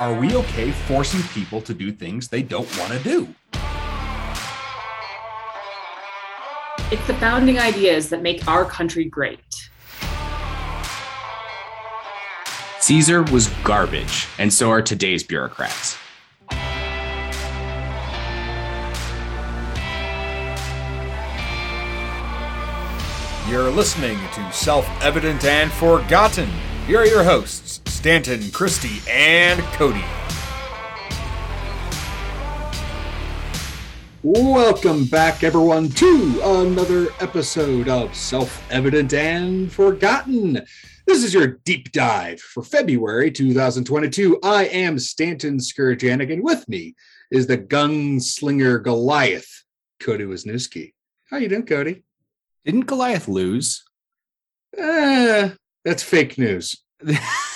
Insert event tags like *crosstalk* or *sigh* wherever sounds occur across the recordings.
Are we okay forcing people to do things they don't want to do? It's the founding ideas that make our country great. Caesar was garbage, and so are today's bureaucrats. You're listening to Self Evident and Forgotten. Here are your hosts, Stanton, Christy, and Cody. Welcome back, everyone, to another episode of Self Evident and Forgotten. This is your deep dive for February 2022. I am Stanton Skurjanik, and with me is the gunslinger Goliath, Cody Wisniewski. How you doing, Cody? Didn't Goliath lose? Eh, that's fake news. *laughs*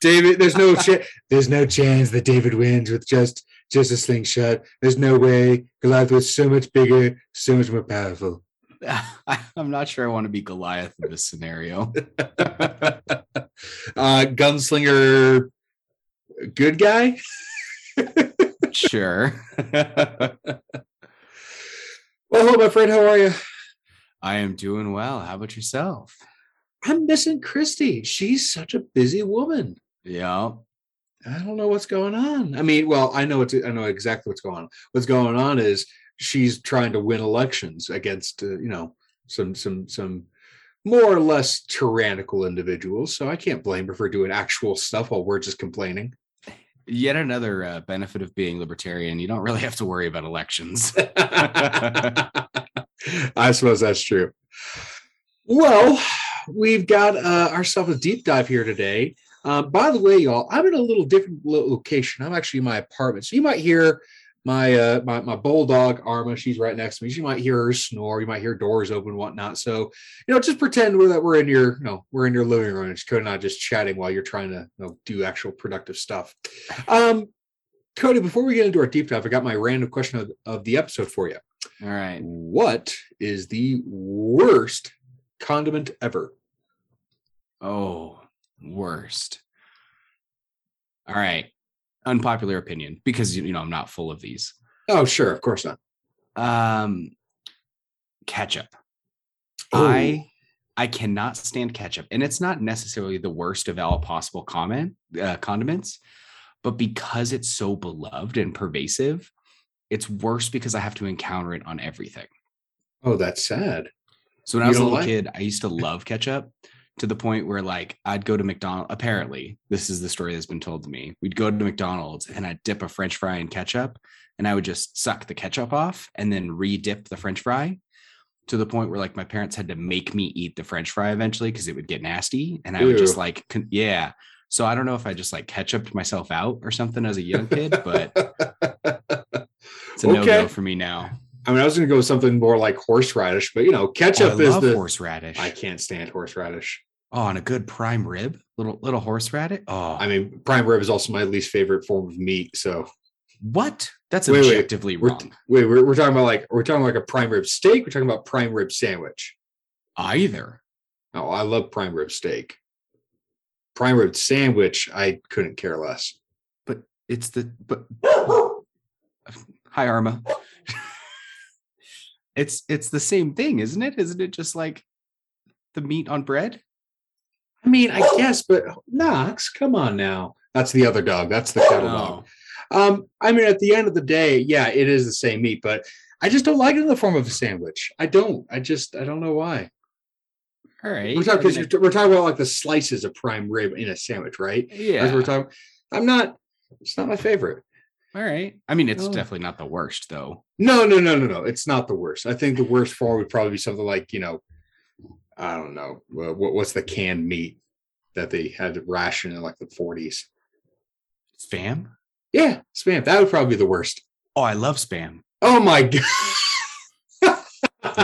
David, there's no *laughs* chance. There's no chance that David wins with just just a slingshot. There's no way. Goliath was so much bigger, so much more powerful. *laughs* I'm not sure I want to be Goliath in this scenario. *laughs* uh, gunslinger, good guy. sure. well, hello, my friend. How are you? I am doing well. How about yourself? I'm missing Christy. She's such a busy woman. Yeah. I don't know what's going on. I mean, well, I know it's I know exactly what's going on. What's going on is she's trying to win elections against uh, you know some some some more or less tyrannical individuals. So I can't blame her for doing actual stuff while we're just complaining. Yet another uh, benefit of being libertarian: you don't really have to worry about elections. *laughs* I suppose that's true. Well, we've got uh, ourselves a deep dive here today. Uh, by the way, y'all, I'm in a little different location. I'm actually in my apartment, so you might hear my uh, my my bulldog Arma. She's right next to me. You might hear her snore. You might hear doors open, whatnot. So you know, just pretend we're that we're in your you know we're in your living room. It's Cody and I just chatting while you're trying to you know, do actual productive stuff. Um, Cody, before we get into our deep dive, I got my random question of, of the episode for you. All right. What is the worst condiment ever? Oh, worst. All right. Unpopular opinion because you know I'm not full of these. Oh, sure, of course not. Um ketchup. Oh. I I cannot stand ketchup. And it's not necessarily the worst of all possible comment uh, condiments, but because it's so beloved and pervasive, it's worse because I have to encounter it on everything. Oh, that's sad. So when You I was a little like- kid, I used to love ketchup to the point where like I'd go to McDonald's. Apparently, this is the story that's been told to me. We'd go to McDonald's and I'd dip a French fry in ketchup, and I would just suck the ketchup off and then re-dip the French fry to the point where like my parents had to make me eat the French fry eventually because it would get nasty, and I would just like con- yeah. So I don't know if I just like ketchuped myself out or something as a young kid, but *laughs* it's a no go for me now. I mean, I was going to go with something more like horseradish, but you know, ketchup Oh, I is love the. horseradish. I can't stand horseradish. Oh, and a good prime rib, little little horseradish. Oh, I mean, prime rib is also my least favorite form of meat. So what? That's Wait, wait, objectively we're wrong. wait, we're, we're talking about like we're talking like a prime rib steak. We're talking about prime rib sandwich. Either. Oh, I love prime rib steak. Prime rib sandwich, I couldn't care less. But it's the but. *coughs* Hi, Arma. *laughs* it's it's the same thing, isn't it? Isn't it just like the meat on bread? I mean, I guess, but Knox, come on now. That's the other dog. That's the cattle dog. Um, I mean, at the end of the day, yeah, it is the same meat, but I just don't like it in the form of a sandwich. I don't. I just I don't know why. All right. We're talking I mean, because we're talking about like the slices of prime rib in a sandwich, right? Yeah. what we're talking. I'm not. It's not my favorite. All right. I mean, it's Oh. definitely not the worst, though. No, no, no, no, no. It's not the worst. I think the worst form would probably be something like you know, I don't know. What, what's the canned meat that they had to ration in like the 40s? Spam. Yeah, spam. That would probably be the worst. Oh, I love spam. Oh my god. *laughs*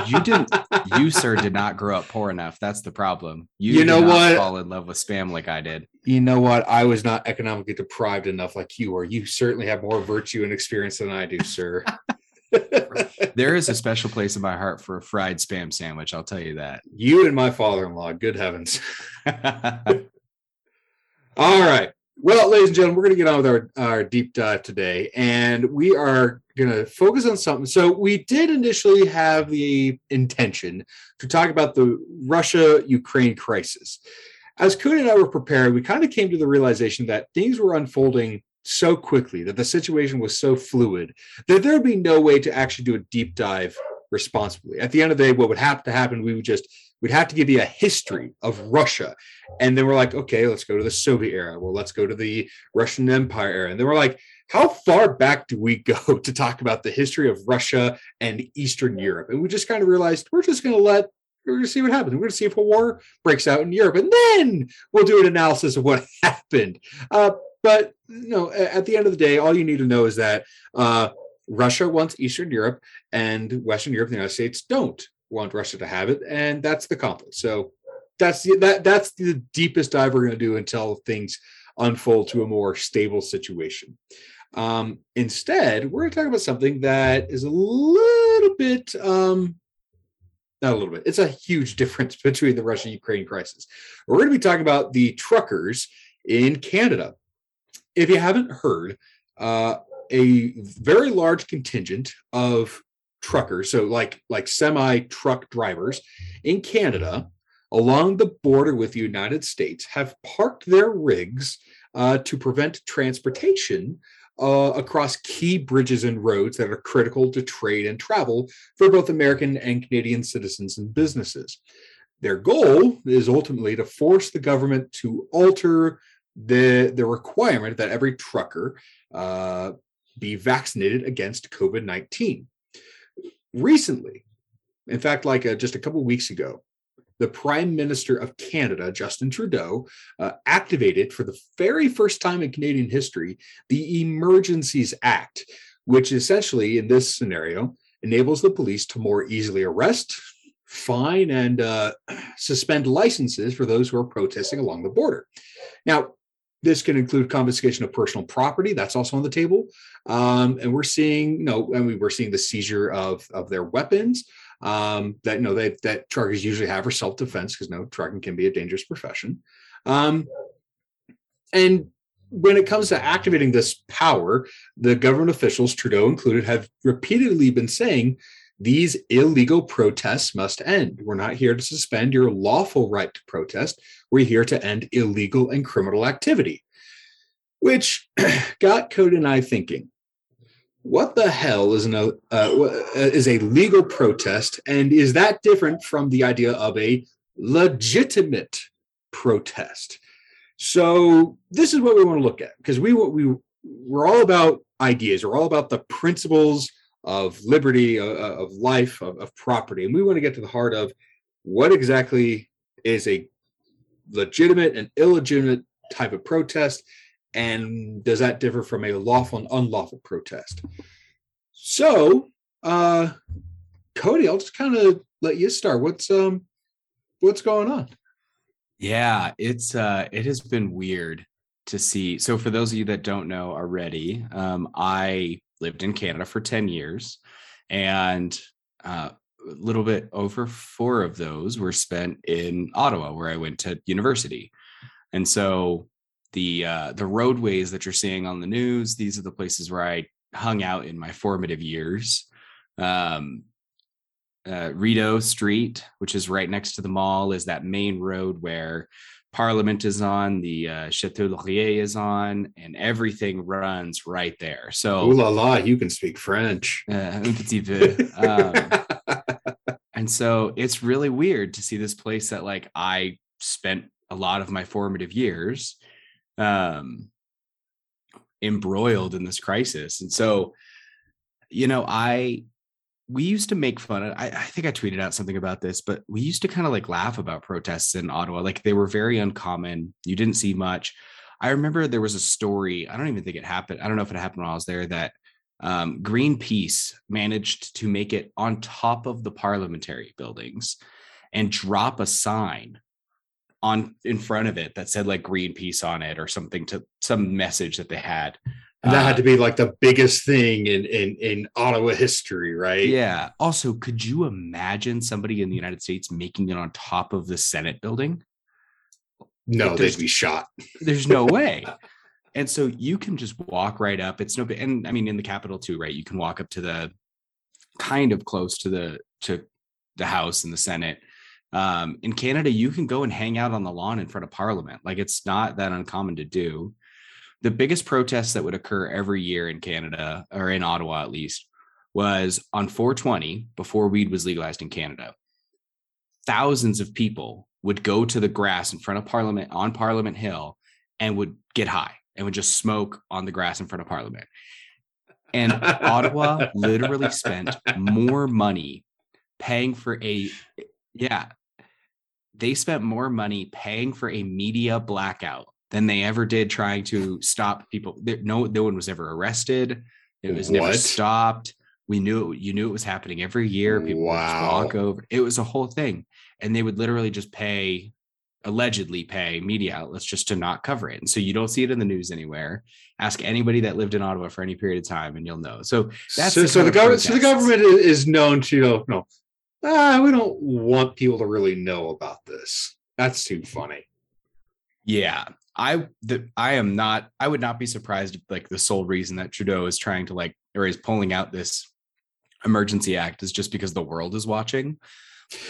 You didn't. You, sir, did not grow up poor enough. That's the problem. You, You know what? Fall in love with spam like I did. you know what? I was not economically deprived enough like you are. You certainly have more virtue and experience than I do, sir. *laughs* *laughs* There is a special place in my heart for a fried spam sandwich. I'll tell you that. you and my father-in-law, good heavens. *laughs* All right. Well, ladies and gentlemen, we're going to get on with our, our deep dive today, and we are going to focus on something. So, we did initially have the intention to talk about the Russia Ukraine crisis. As Cody and I were prepared, we kind of came to the realization that things were unfolding so quickly, that the situation was so fluid, that there would be no way to actually do a deep dive responsibly. At the end of the day, what would have to happen, we would just we'd have to give you a history of Russia. And then we're like, okay, let's go to the Soviet era. Well, let's go to the Russian Empire era. And then we're like, how far back do we go *laughs* to talk about the history of Russia and Eastern Europe? And we just kind of realized we're just going to let we're going to see what happens. We're going to see if a war breaks out in Europe, and then we'll do an analysis of what *laughs* happened. Uh, but you know, at the end of the day, all you need to know is that uh, Russia wants Eastern Europe, and Western Europe, and the United States, don't want Russia to have it, and that's the conflict. So that's the, that that's the deepest dive we're going to do until things unfold to a more stable situation. Um, instead, we're going to talk about something that is a little bit, um, not a little bit, it's a huge *laughs* difference between the Russia Ukraine crisis. We're going to be talking about the truckers in Canada. If you haven't heard, uh, a very large contingent of truckers, so like like semi truck drivers in Canada along the border with the United States have parked their rigs uh, to prevent transportation uh, across key bridges and roads that are critical to trade and travel for both American and Canadian citizens and businesses. Their goal is ultimately to force the government to alter the, the requirement that every trucker uh, be vaccinated against COVID 19 recently, in fact, like uh, just a couple weeks ago, the Prime Minister of Canada, Justin Trudeau, uh, activated for the very first time in Canadian history the Emergencies Act, which essentially, in this scenario, enables the police to more easily arrest, fine, and uh, suspend licenses for those who are protesting along the border. Now, this can include confiscation of personal property. That's also on the table. Um, and we're seeing, you know, and we were seeing the seizure of, of their weapons um, that, you know, they, that truckers usually have for self-defense because, you no, know, trucking can be a dangerous profession. Um, and when it comes to activating this power, the government officials, Trudeau included, have repeatedly been saying these illegal protests must end. We're not here to suspend your lawful right to protest. We're here to end illegal and criminal activity. Which *clears throat* got Cody and I thinking, what the hell is, an, uh, uh, is a legal protest? And is that different from the idea of a legitimate protest? So this is what we want to look at because we we we're all about ideas. We're all about the principles of liberty, uh, uh, of life, of, of property. And we want to get to the heart of what exactly is a legitimate and illegitimate type of protest and does that differ from a lawful and unlawful protest? So uh cody i'll just kind of let you start. What's um what's going on? Yeah it's uh it has been weird to see. So for those of you that don't know already um i lived in Canada for 10 years, and uh, a little bit over four of those were spent in Ottawa, where I went to university. And so the uh, the roadways that you're seeing on the news, these are the places where I hung out in my formative years. Um, uh, Rideau Street, which is right next to the mall, is that main road where Parliament is on, the uh, Chateau Laurier is on, and everything runs right there. So, Ooh la la, you can speak French. Uh, *laughs* un petit peu. Um, and so it's really weird to see this place that like I spent a lot of my formative years um, embroiled in this crisis. And so, you know, I we used to make fun of I, I, think i tweeted out something about this but we used to kind of like laugh about protests in ottawa like they were very uncommon you didn't see much. I remember there was a story i don't even think it happened i don't know if it happened when i was there that um, greenpeace managed to make it on top of the parliamentary buildings and drop a sign on in front of it that said like greenpeace on it or something to some message that they had and that had to be like the biggest thing in in in Ottawa history, right? Yeah. Also, could you imagine somebody in the United States making it on top of the Senate building? No, like they'd be shot. There's no way. *laughs* And so you can just walk right up. It's no and I mean in the capital too, right? You can walk up to the kind of close to the to the House and the Senate. Um, in Canada, you can go and hang out on the lawn in front of Parliament. Like it's not that uncommon to do. The biggest protests that would occur every year in Canada, or in Ottawa at least, was on 420 before weed was legalized in Canada. Thousands of people would go to the grass in front of Parliament on Parliament Hill and would get high and would just smoke on the grass in front of Parliament. And Ottawa *laughs* literally spent more money paying for a yeah they spent more money paying for a media blackout than they ever did trying to stop people. No no one was ever arrested. It was never stopped. We knew it, you knew it was happening every year. People would just walk over. It was a whole thing. And they would literally just pay allegedly pay media outlets just to not cover it. And so you don't see it in the news anywhere. Ask anybody that lived in ottawa for any period of time and you'll know. So That's so, the so the government so the government is, is known to you know, no. Ah, we don't want people to really know about this. That's too funny. Yeah, I the I am not. I would not be surprised if like the sole reason that Trudeau is trying to like or is pulling out this emergency act is just because the world is watching,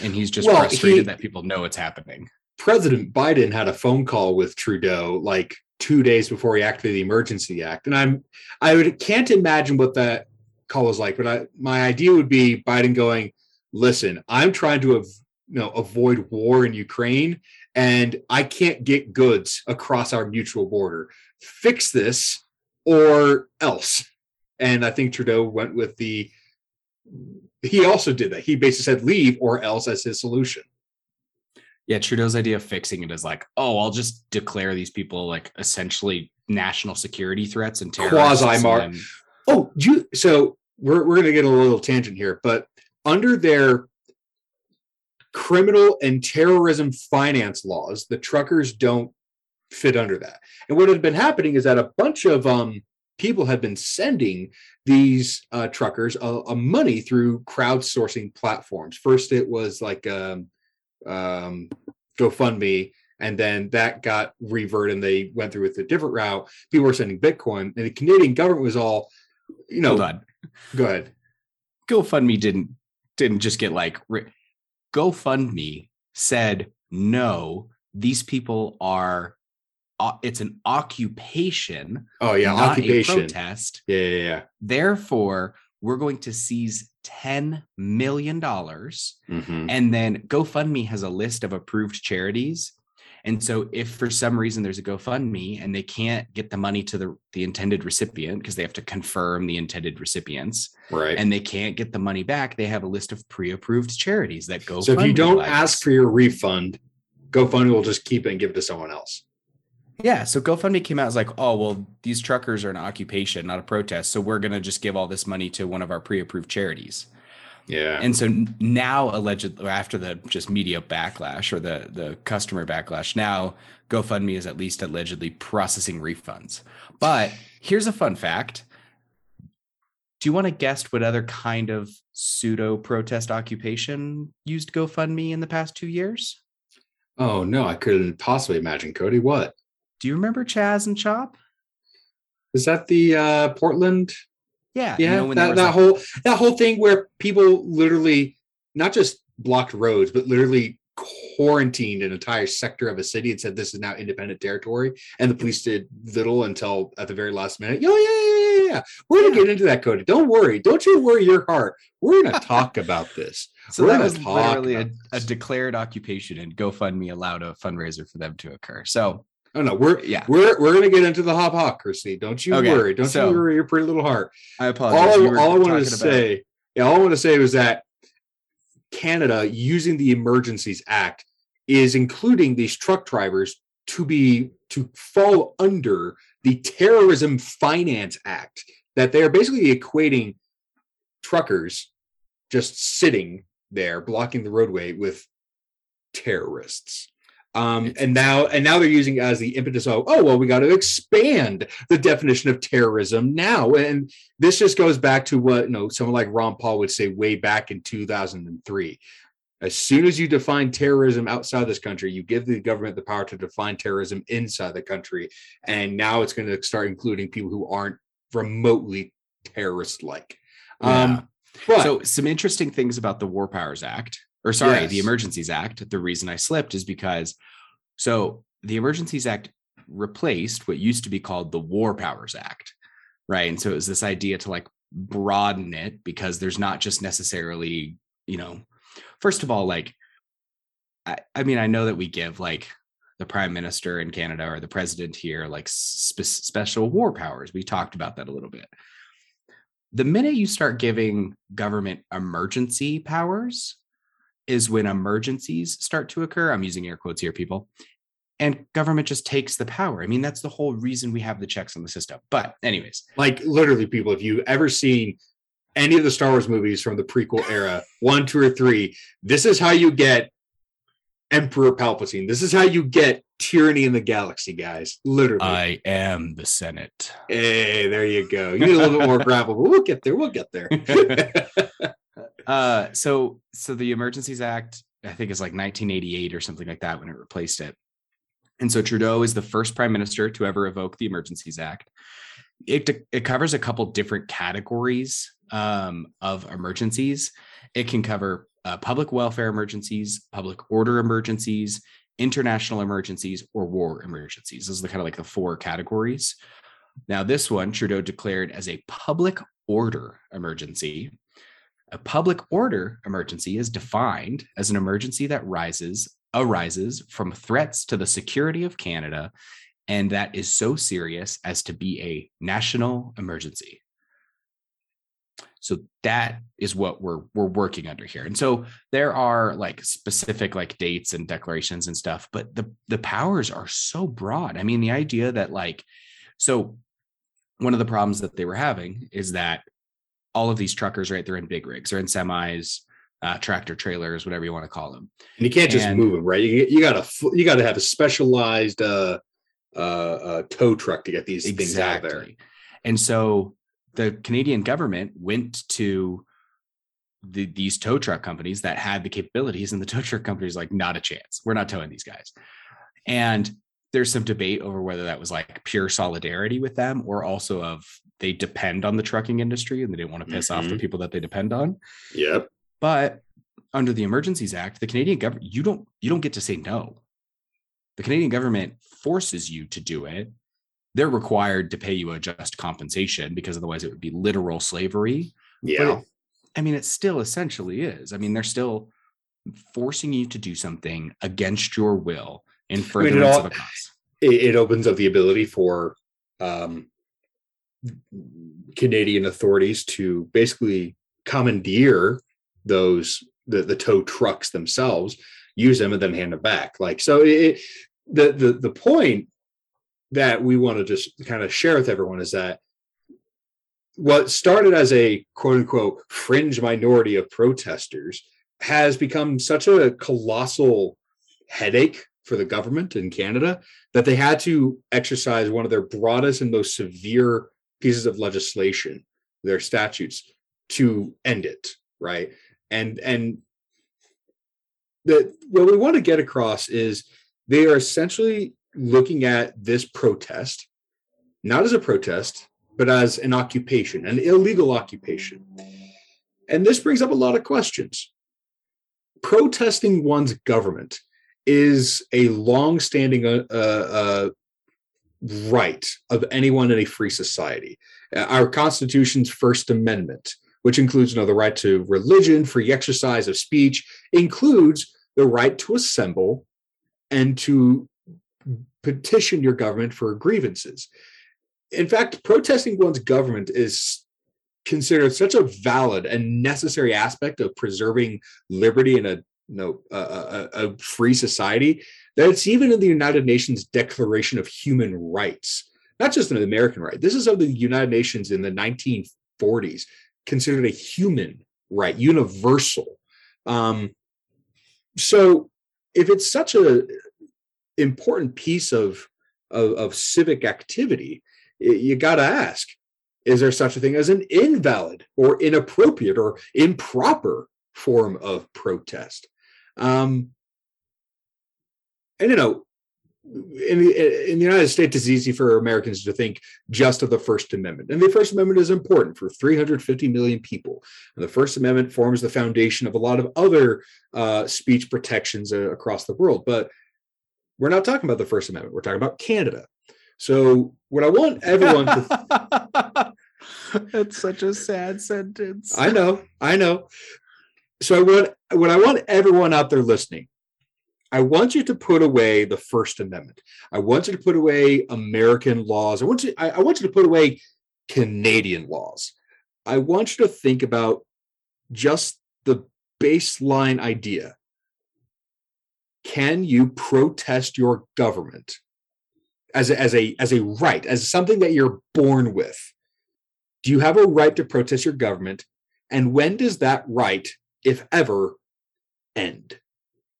and he's just Well, frustrated he- that people know it's happening. president biden had a phone call with trudeau like two days before he activated the emergency act and i'm i would, can't imagine what that call was like but I, my idea would be biden going listen i'm trying to av- you know avoid war in ukraine and i can't get goods across our mutual border. Fix this or else. And i think trudeau went with the he also did that. He basically said leave or else as his solution. Yeah, Trudeau's idea of fixing it is like, oh, I'll just declare these people like essentially national security threats and terrorists. Quasi-mar- then- Oh, you, so we're we're gonna get a little tangent here, but under their criminal and terrorism finance laws, the truckers don't fit under that. And what had been happening is that a bunch of um people had been sending these uh, truckers a, money through crowdsourcing platforms. First, it was like um, um, GoFundMe, and then that got reverted, and they went through with a different route. People were sending Bitcoin, and the Canadian government was all, you know, Hold on. go ahead. GoFundMe didn't didn't just get like ri- GoFundMe said no, these people are uh, it's an occupation, Oh yeah, occupation. protest. Yeah, yeah, yeah. Therefore, we're going to seize 10 million dollars Mhm. and then GoFundMe has a list of approved charities. And so if for some reason there's a GoFundMe and they can't get the money to the, the intended recipient because they have to confirm the intended recipients, Right. and they can't get the money back, they have a list of pre-approved charities that go. so if you don't ask for your refund, GoFundMe will just keep it and give it to someone else. yeah, so GoFundMe came out as like, oh well, these truckers are an occupation, not a protest, so we're gonna just give all this money to one of our pre-approved charities. Yeah. And so now, allegedly, after the just media backlash or the the customer backlash, now GoFundMe is at least allegedly processing refunds. But here's a fun fact. Do you want to guess what other kind of pseudo protest occupation used GoFundMe in the past two years? oh no, I couldn't possibly imagine Cody. What Do you remember Chaz and Chop? is that? The uh, Portland? Yeah, you Yeah, know, when that, that like- whole that whole thing where people literally not just blocked roads, but literally quarantined an entire sector of a city and said this is now independent territory. And the police did little until at the very last minute. Oh yeah, yeah, yeah, yeah. We're gonna Yeah. get into that, Cody. Don't worry. Don't you worry your heart. We're gonna talk about this. *laughs* So We're that gonna was talk literally a, a declared occupation, and GoFundMe allowed a fundraiser for them to occur. So Oh no, we're yeah, we're we're gonna get into the hop hop, Christy. Don't you Okay, worry. Don't so- you worry your pretty little heart. I apologize. all, You I, were all I wanted to about- say, yeah, all I want to say was that Canada using the Emergencies Act is including these truck drivers to be to fall under the Terrorism Finance Act. That they are basically equating truckers just sitting there blocking the roadway with terrorists. Um, and now and now they're using it as the impetus of oh well we got to expand the definition of terrorism now and this just goes back to what you know someone like Ron Paul would say way back in 2003 As soon as you define terrorism outside this country, you give the government the power to define terrorism inside the country. And now it's going to start including people who aren't remotely terrorist like. Yeah. Um, but so some interesting things about the War Powers Act, or sorry, Yes. the Emergencies Act. The reason I slipped is because so the Emergencies Act replaced what used to be called the War Powers Act, right? And so it was this idea to like broaden it because there's not just necessarily, you know, first of all, like I, I mean, I know that we give like the prime minister in Canada or the president here like spe- special war powers. We talked about that a little bit the minute you start giving government emergency powers is when emergencies start to occur. I'm using air quotes here, people. And government just takes the power. I mean, that's the whole reason we have the checks on the system. But, anyways, like literally, people, if you've ever seen any of the Star Wars movies from the prequel era, one, two, or three, this is how you get Emperor Palpatine. This is how you get tyranny in the galaxy, guys. Literally. I am the Senate. hey, there you go. You need a little bit more *laughs* gravel, but we'll get there. We'll get there. *laughs* uh so so the emergencies act i think is like 1988 or something like that when it replaced it. And so trudeau is the first prime minister to ever evoke the emergencies act. It it covers a couple different categories um, of emergencies. It can cover uh, public welfare emergencies public order emergencies international emergencies or war emergencies. Those are the kind of like the four categories. Now this one trudeau declared as a public order emergency a public order emergency is defined as an emergency that rises arises from threats to the security of Canada and that is so serious as to be a national emergency. So that is what we're we're working under here. And so there are like specific like dates and declarations and stuff, but the the powers are so broad. I mean, the idea that like so one of the problems that they were having is that all of these truckers, right? They're in big rigs, they're in semis, uh, tractor trailers, whatever you want to call them. And you can't just And- move them, right? You, you gotta you gotta have a specialized uh, uh, uh, tow truck to get these things out there. And so the Canadian government went to the, these tow truck companies that had the capabilities, and the tow truck companies like, not a chance. We're not towing these guys. And there's some debate over whether that was like pure solidarity with them or also of they depend on the trucking industry and they didn't want to piss off the Mhm. people that they depend on. Yep. But under the Emergencies Act, the Canadian government you don't you don't get to say no. The Canadian government forces you to do it. They're required to pay you a just compensation because otherwise it would be literal slavery. Yeah. it- I mean, it still essentially is. I mean, they're still forcing you to do something against your will in mean, it all- of a cause. it, it opens up the ability for um, Canadian authorities to basically commandeer those the, the tow trucks themselves, use them, and then hand them back. Like so, it, the the the point that we want to just kind of share with everyone is that what started as a quote unquote fringe minority of protesters has become such a colossal headache for the government in Canada that they had to exercise one of their broadest and most severe pieces of legislation, their statutes, to end it. Right. And and the what we want to get across is they are essentially looking at this protest not as a protest, but as an occupation, an illegal occupation. And this brings up a lot of questions. Protesting one's government is a long-standing uh, uh, right of anyone in a free society. Uh, Our Constitution's First Amendment, which includes you know, the right to religion, free exercise of speech, includes the right to assemble and to petition your government for grievances. In fact, protesting one's government is considered such a valid and necessary aspect of preserving liberty in a you know a, a, a free society that it's even in the United Nations Declaration of Human Rights, not just an American right. This is of the United Nations in the 1940s, considered a human right, universal. Um, so, if it's such a important piece of of, of civic activity, you got to ask: Is there such a thing as an invalid or inappropriate or improper form of protest? Um, and you know, in the, in the United States, it's easy for Americans to think just of the First Amendment. And the First Amendment is important for 350 million people. And the First Amendment forms the foundation of a lot of other uh, speech protections uh, across the world. But we're not talking about the First Amendment. We're talking about Canada. So, what I want everyone to. *laughs* That's such a sad sentence. I know, I know. So, what, what I want everyone out there listening I want you to put away the First Amendment. I want you to put away American laws. I want you, I, I want you to put away Canadian laws. I want you to think about just the baseline idea. Can you protest your government as a, as a as a right, as something that you're born with? Do you have a right to protest your government? And when does that right, if ever, end?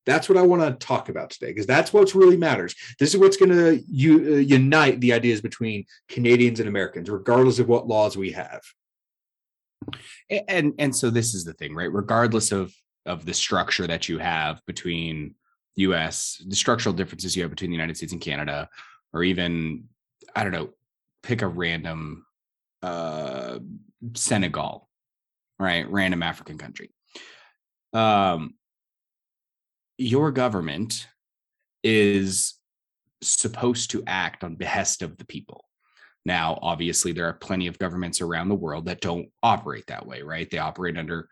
That's what I want to talk about today because that's what really matters. This is what's going to uh, unite the ideas between Canadians and Americans, regardless of what laws we have. And and so this is the thing, right? Regardless of of the structure that you have between U.S. the structural differences you have between the United States and Canada, or even I don't know, pick a random uh, Senegal, right? Random African country. Um, your government is supposed to act on behest of the people. Now, obviously, there are plenty of governments around the world that don't operate that way, right? They operate under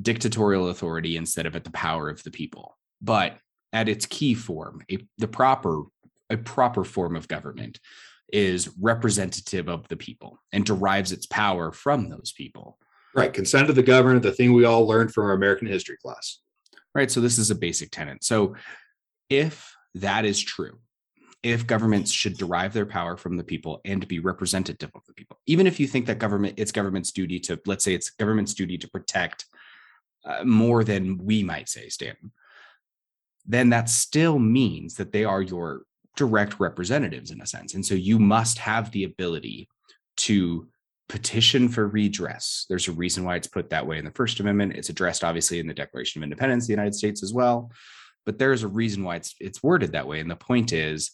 dictatorial authority instead of at the power of the people. But at its key form, a, the proper a proper form of government is representative of the people and derives its power from those people. Right. Consent of the governed, the thing we all learned from our American history class right? So this is a basic tenet. So if that is true, if governments should derive their power from the people and be representative of the people, even if you think that government, it's government's duty to, let's say it's government's duty to protect uh, more than we might say, Stanton, then that still means that they are your direct representatives in a sense. And so you must have the ability to petition for redress. There's a reason why it's put that way in the First Amendment. It's addressed obviously in the Declaration of Independence, the United States as well. But there's a reason why it's it's worded that way. And the point is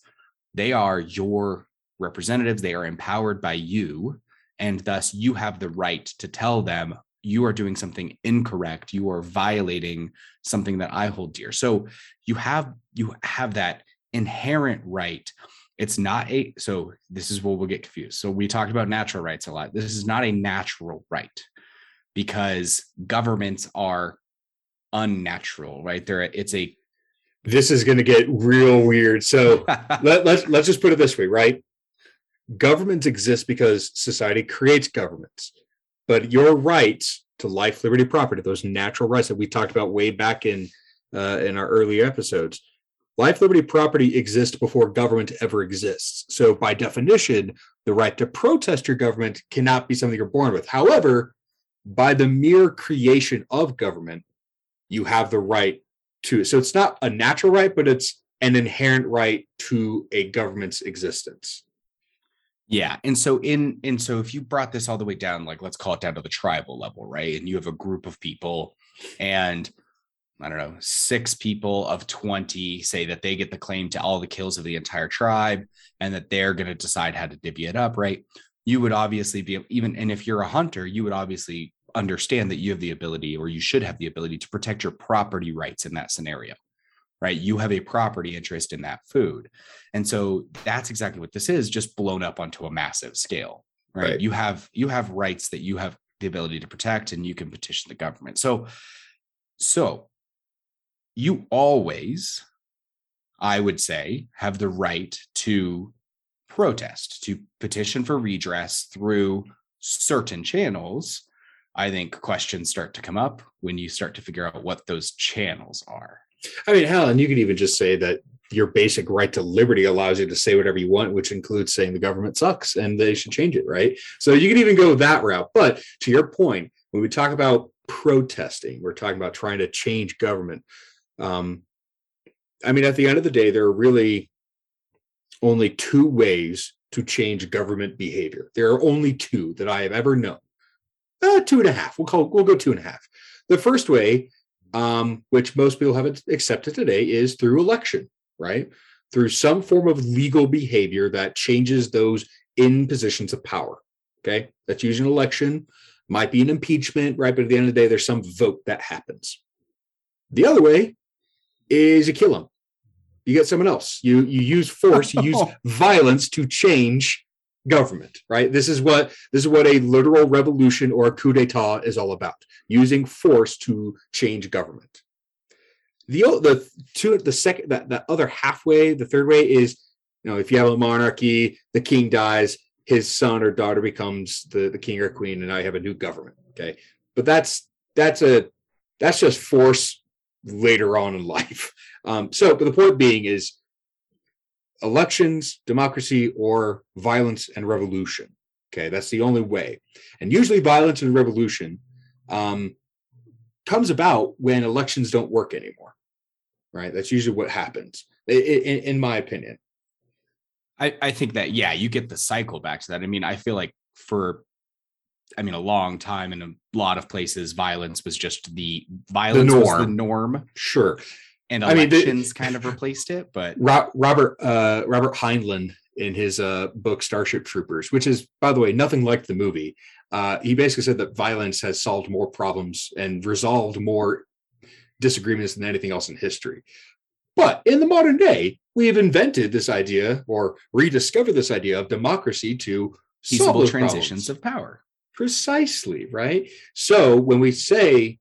they are your representatives, they are empowered by you, and thus you have the right to tell them you are doing something incorrect, you are violating something that I hold dear. So you have you have that inherent right it's not a so this is where we'll get confused. So we talked about natural rights a lot. This is not a natural right because governments are unnatural right? There it's a this is going to get real weird. So *laughs* let, let's let's just put it this way right? Governments exist because society creates governments but your rights to life liberty property those natural rights that we talked about way back in uh, in our earlier episodes life, liberty, property exist before government ever exists. So, by definition, the right to protest your government cannot be something you're born with. However, by the mere creation of government, you have the right to. So, it's not a natural right, but it's an inherent right to a government's existence. Yeah. And so in and so if you brought this all the way down, like let's call it down to the tribal level, right? And you have a group of people and I don't know, six people of 20 say that they get the claim to all the kills of the entire tribe and that they're going to decide how to divvy it up, right? You would obviously be even, and if you're a hunter, you would obviously understand that you have the ability or you should have the ability to protect your property rights in that scenario, right? You have a property interest in that food. And so that's exactly what this is, just blown up onto a massive scale, right? right. You have, you have rights that you have the ability to protect and you can petition the government. So, so you always, I would say, have the right to protest, to petition for redress through certain channels. I think questions start to come up when you start to figure out what those channels are. I mean, Helen, you could even just say that your basic right to liberty allows you to say whatever you want, which includes saying the government sucks and they should change it, right? So you can even go that route. But to your point, when we talk about protesting, we're talking about trying to change government. Um, I mean, at the end of the day, there are really only two ways to change government behavior. There are only two that I have ever known. Uh, two and a half. We'll call. We'll go two and a half. The first way um, which most people haven't accepted today, is through election, right? Through some form of legal behavior that changes those in positions of power. Okay. That's usually an election, might be an impeachment, right? But at the end of the day, there's some vote that happens. The other way is you kill them. You get someone else. You you use force, you use *laughs* violence to change government, right? This is what this is what a literal revolution or a coup d'état is all about. Using force to change government. The the two the second that the other halfway, the third way is you know if you have a monarchy, the king dies, his son or daughter becomes the, the king or queen, and now you have a new government. Okay. But that's that's a that's just force later on in life. *laughs* Um, so, but the point being is elections, democracy, or violence and revolution. Okay, that's the only way. And usually, violence and revolution um, comes about when elections don't work anymore. Right? That's usually what happens, in, in my opinion. I, I think that yeah, you get the cycle back to that. I mean, I feel like for I mean, a long time in a lot of places, violence was just the violence the was the norm. Sure. And elections I mean, the, kind of replaced it. But Robert uh, Robert Heinlein in his uh, book Starship Troopers, which is, by the way, nothing like the movie, uh, he basically said that violence has solved more problems and resolved more disagreements than anything else in history. But in the modern day, we have invented this idea or rediscovered this idea of democracy to peaceable transitions problems. of power. Precisely, right? So when we say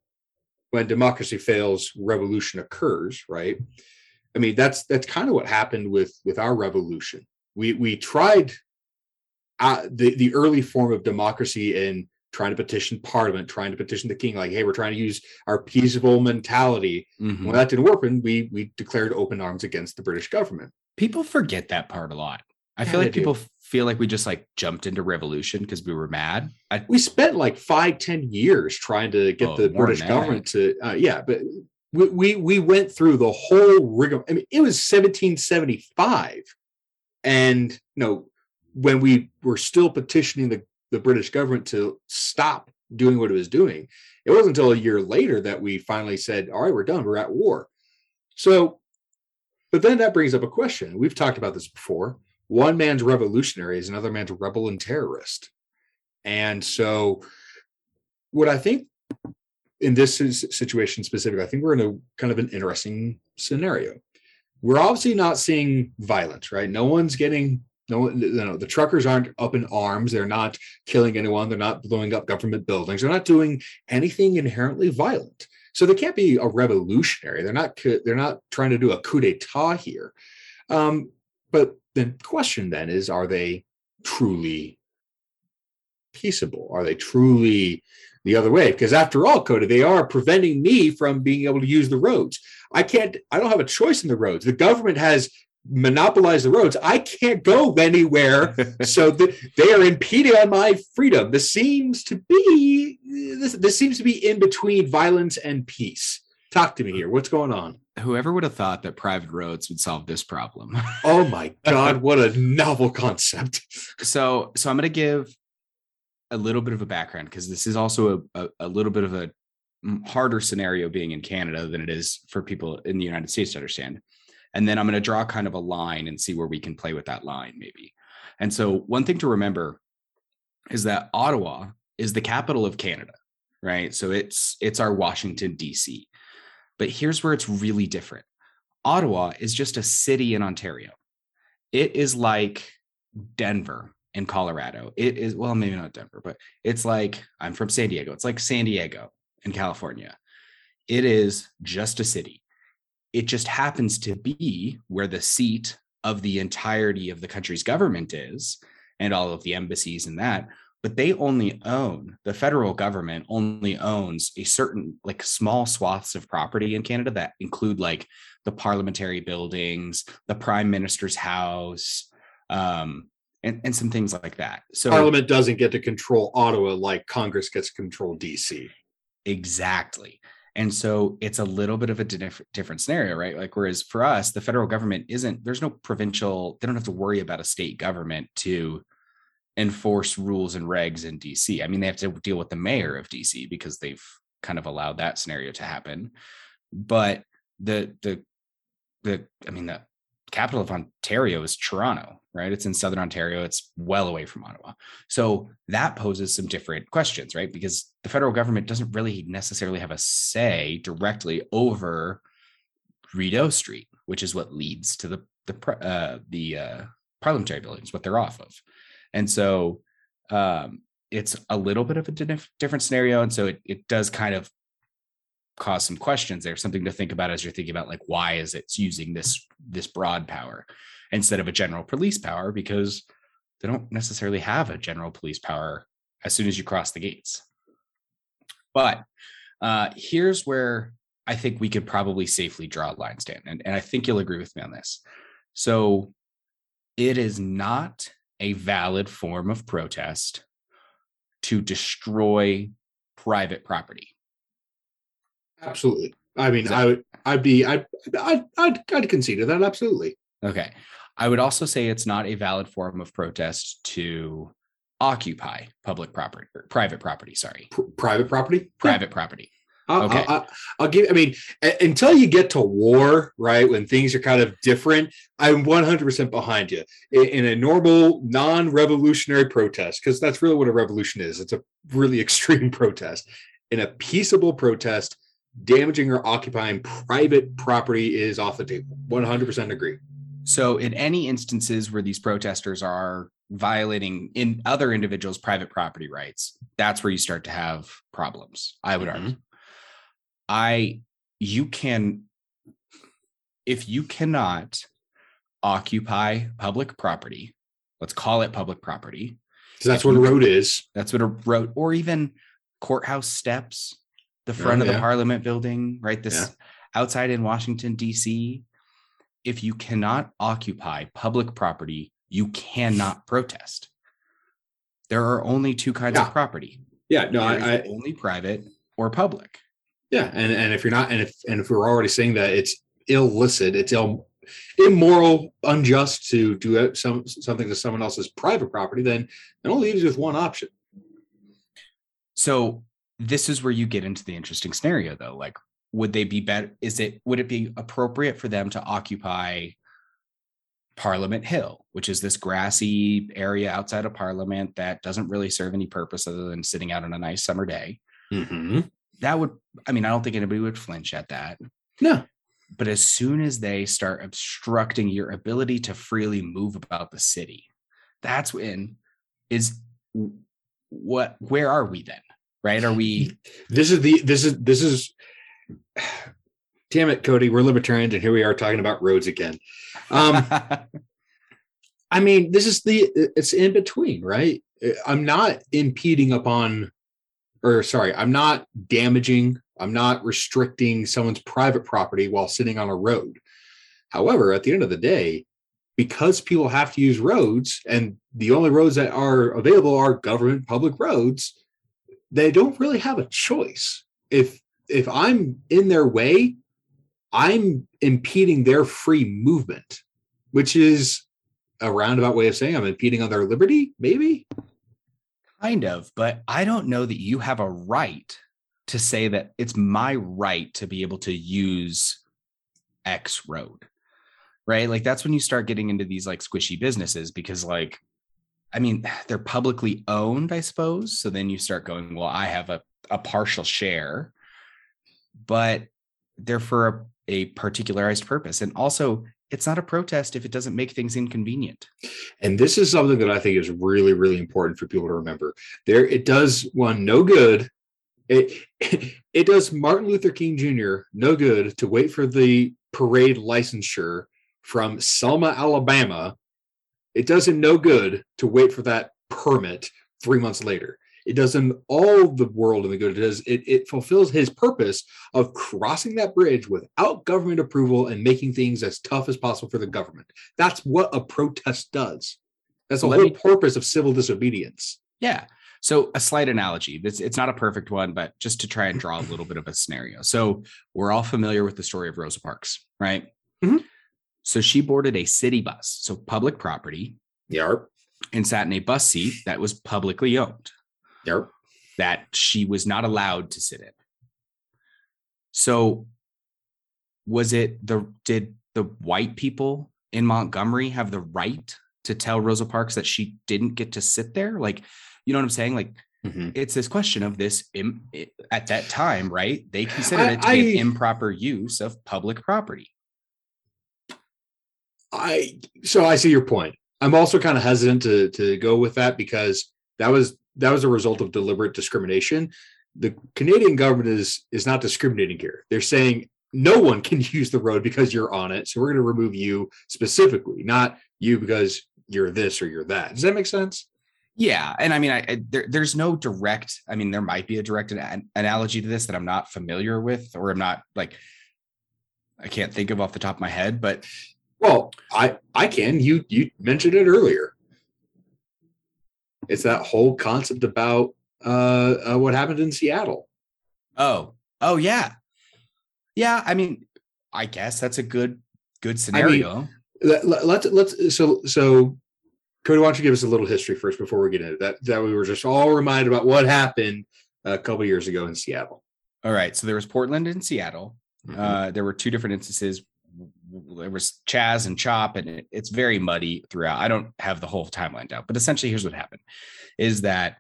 when democracy fails, revolution occurs, right? I mean, that's that's kind of what happened with with our revolution. We we tried uh, the the early form of democracy in trying to petition parliament, trying to petition the king, like, hey, we're trying to use our peaceable mentality. Mm-hmm. When that didn't work, and we we declared open arms against the British government. People forget that part a lot. I feel like people do. feel like we just like jumped into revolution because we were mad. I, we spent like five, ten years trying to get oh, the British government to, uh, yeah, but we, we we went through the whole rigor. I mean, it was 1775, and you know when we were still petitioning the the British government to stop doing what it was doing. It wasn't until a year later that we finally said, all right, we're done, we're at war. So, but then that brings up a question. We've talked about this before. One man's revolutionary is another man's rebel and terrorist. And so, what I think in this situation specifically, I think we're in a kind of an interesting scenario. We're obviously not seeing violence, right? No one's getting no, no, the truckers aren't up in arms. They're not killing anyone. They're not blowing up government buildings. They're not doing anything inherently violent. So they can't be a revolutionary. They're not. They're not trying to do a coup d'état here. Um, but the question then is: Are they truly peaceable? Are they truly the other way? Because after all, Cody, they are preventing me from being able to use the roads. I can't. I don't have a choice in the roads. The government has monopolized the roads. I can't go anywhere. so *laughs* the, they are impeding on my freedom. This seems to be this, this seems to be in between violence and peace. Talk to me here. What's going on? Whoever would have thought that private roads would solve this problem? *laughs* oh my god, what a novel concept. so so I'm going to give a little bit of a background because this is also a, a, a little bit of a harder scenario being in Canada than it is for people in the United States to understand. And then I'm going to draw kind of a line and see where we can play with that line, maybe. And so, one thing to remember is that Ottawa is the capital of Canada, right? So it's it's our Washington D.C. But here's where it's really different. Ottawa is just a city in Ontario. It is like Denver in Colorado. It is well, maybe not Denver, but it's like I'm from San Diego. It's like San Diego in California. It is just a city. It just happens to be where the seat of the entirety of the country's government is and all of the embassies and that but they only own the federal government only owns a certain like small swaths of property in Canada that include like the parliamentary buildings, the prime minister's house, um, and, and some things like that. So Parliament doesn't get to control Ottawa like Congress gets to control DC. Exactly. And so it's a little bit of a diff- different scenario, right? Like, whereas for us, the federal government isn't, there's no provincial, they don't have to worry about a state government to enforce rules and regs in DC. I mean, they have to deal with the mayor of DC because they've kind of allowed that scenario to happen. But the the the I mean the capital of Ontario is Toronto, right? It's in southern Ontario. It's well away from Ottawa. So that poses some different questions, right? Because the federal government doesn't really necessarily have a say directly over Rideau Street, which is what leads to the the uh, the uh, parliamentary buildings, what they're off of, and so um, it's a little bit of a dif- different scenario, and so it it does kind of cause some questions there, something to think about as you're thinking about like why is it using this this broad power instead of a general police power because they don't necessarily have a general police power as soon as you cross the gates. But uh, here's where I think we could probably safely draw a line, Stan, and, and I think you'll agree with me on this. So it is not a valid form of protest to destroy private property. Uh, absolutely. I mean, Is that- I would, I'd be, I'd, I'd, I'd, I'd concede to that. Absolutely. Okay. I would also say it's not a valid form of protest to occupy public property or private property, sorry. P- private property. Private property. I'll, Okay. I'll, I'll give. I mean, until you get to war, right? When things are kind of different, I'm 100 percent behind you in, in a normal, non-revolutionary protest, because that's really what a revolution is. It's a really *laughs* extreme protest. In a peaceable protest, damaging or occupying private property is off the table. 100 percent agree. So in any instances where these protesters are violating in other individuals' private property rights, that's where you start to have problems. I would Mhm. argue. I you can if you cannot occupy public property, let's call it public property. Because that's what a road is. That's what a road or even courthouse steps, the oh, front of the parliament building, right? This Yeah. outside in Washington, DC. If you cannot occupy public property, you cannot protest. There are only two kinds Yeah. of property. Yeah. No, I, I only private or public. Yeah, and and if you're not, and if and if we're already saying that it's illicit, it's Ill, immoral, unjust to do some something to someone else's private property, then it only leaves you with one option. So this is where you get into the interesting scenario though. Like, would they be better? Is it would it be appropriate for them to occupy Parliament Hill, which is this grassy area outside of Parliament that doesn't really serve any purpose other than sitting out on a nice summer day? Mm-hmm. That would, I mean, I don't think anybody would flinch at that. No, But as soon as they start obstructing your ability to freely move about the city, that's when is what where are we then? Right? Are we this is the this is this is. *sighs* Damn it, Cody. We're libertarians, and here we are talking about roads again. Um, *laughs* I mean, this is the it's in between, right? I'm not impeding upon, or sorry, I'm not damaging, I'm not restricting someone's private property while sitting on a road. However, at the end of the day, because people have to use roads and the only roads that are available are government public roads, they don't really have a choice. If if I'm in their way, I'm impeding their free movement, which is a roundabout way of saying I'm impeding on their liberty, maybe. Kind of, but I don't know that you have a right to say that it's my right to be able to use X road. Right? Like that's when you start getting into these like squishy businesses because like I mean, *sighs* they're publicly owned, I suppose. So then you start going, well, I have a, a partial share, but they're for a, a particularized purpose. And also, it's not a protest if it doesn't make things inconvenient. And this is something that I think is really, really important for people to remember. There, it does one no good. It *laughs* it does Martin Luther King Jr. no good to wait for the parade licensure from Selma, Alabama. It does him no good to wait for that permit three months later. It does him all the world in the good. It does it, it fulfills his purpose of crossing that bridge without government approval and making things as tough as possible for the government. That's what a protest does. That's the Let whole me- purpose of civil disobedience. Yeah. So a slight analogy. It's it's not a perfect one, but just to try and draw a little bit of a scenario. So we're all familiar with the story of Rosa Parks, right? Mhm. So she boarded a city bus, so public property, Yarp. and sat in a bus seat that was publicly owned, Yarp. that she was not allowed to sit in. So was it the did the white people in Montgomery have the right to tell Rosa Parks that she didn't get to sit there? Like, you know what I'm saying? Like Mhm. it's this question of this Im, at that time, right? They considered I- it to be an improper use of public property. I so I see your point. I'm also kind of hesitant to to go with that because that was that was a result of deliberate discrimination. The Canadian government is is not discriminating here. They're saying no one can *laughs* use the road because you're on it, so we're going to remove you specifically, not you because you're this or you're that. Does that make sense? Yeah, and I mean, I, I there, there's no direct. I mean, there might be a direct an- analogy to this that I'm not familiar with, or I'm not like I can't think of off the top of my head. But Well, I I can. You you mentioned it earlier. It's that whole concept about uh, uh what happened in Seattle. oh, oh yeah, yeah. I mean, I guess that's a good good I mean, scenario. Let, let, let's let's so so Cody, why don't you give us a little history first before we get into that? That we were just all reminded about what happened a couple years ago in Seattle. All right, so there was Portland and Seattle. Mhm. Uh, there were two different instances. There was Chaz and Chop, and it, it's very muddy throughout. I don't have the whole timeline down, but essentially, here's what happened: is that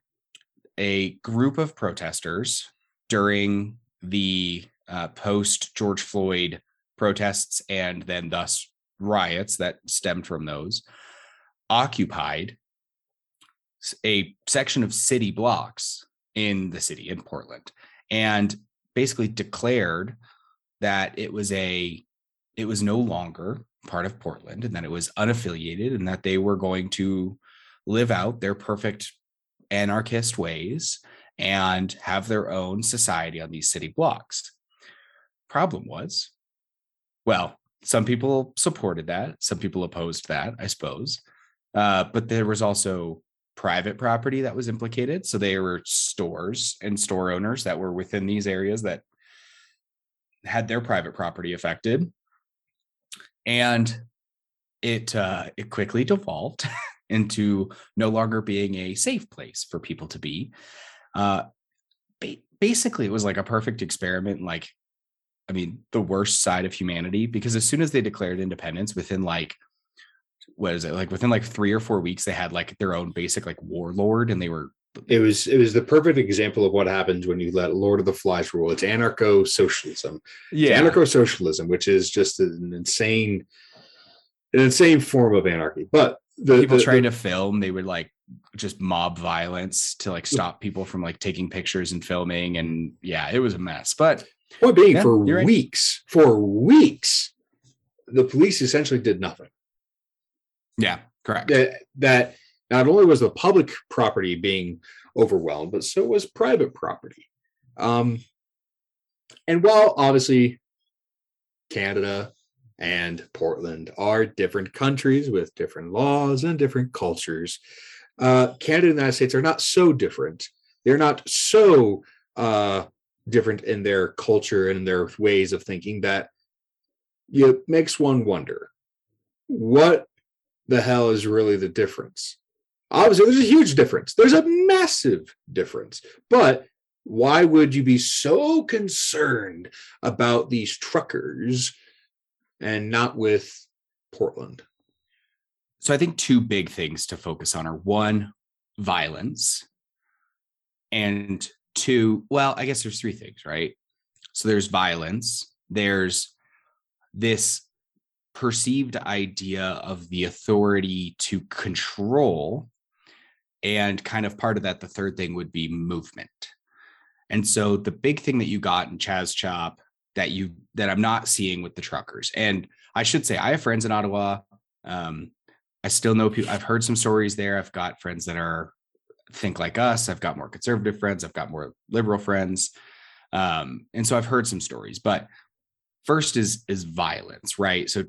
a group of protesters during the uh, post George Floyd protests and then thus riots that stemmed from those occupied a section of city blocks in the city in Portland and basically declared that it was a it was no longer part of Portland and that it was unaffiliated and that they were going to live out their perfect anarchist ways and have their own society on these city blocks. Problem was, well, some people supported that, some people opposed that, I suppose. Uh, but there was also private property that was implicated. So there were stores and store owners that were within these areas that had their private property affected. And it uh, it quickly devolved *laughs* into no longer being a safe place for people to be. Uh, ba- basically, it was like a perfect experiment. Like, I mean, the worst side of humanity, because as soon as they declared independence, within like what is it like within like three or four weeks they had like their own basic like warlord and they were It was it was the perfect example of what happens when you let Lord of the Flies rule. It's anarcho socialism. Yeah, anarcho socialism, which is just an insane, an insane form of anarchy. But the people the- trying to film they would like just mob violence to like stop people from like taking pictures and filming and yeah it was a mess but the point being Yeah, for you're right. weeks, for weeks, the police essentially did nothing. yeah correct that that not only was the public property being overwhelmed, but so was private property. Um, and while obviously Canada and Portland are different countries with different laws and different cultures, uh, Canada and the United States are not so different. They're not so uh, different in their culture and their ways of thinking that it makes one wonder what the hell is really the difference? Obviously, there's a huge difference. There's a massive difference. But why would you be so concerned about these truckers and not with Portland? so i think two big things to focus on are one violence and two well i guess there's three things right so there's violence there's this perceived idea of the authority to control and kind of part of that the third thing would be movement and so the big thing that you got in chaz chop that you that i'm not seeing with the truckers and i should say i have friends in ottawa um, I still know people. I've heard some stories there. I've got friends that are think like us. I've got more conservative friends. I've got more liberal friends, um, and so I've heard some stories. But first is is violence, right? So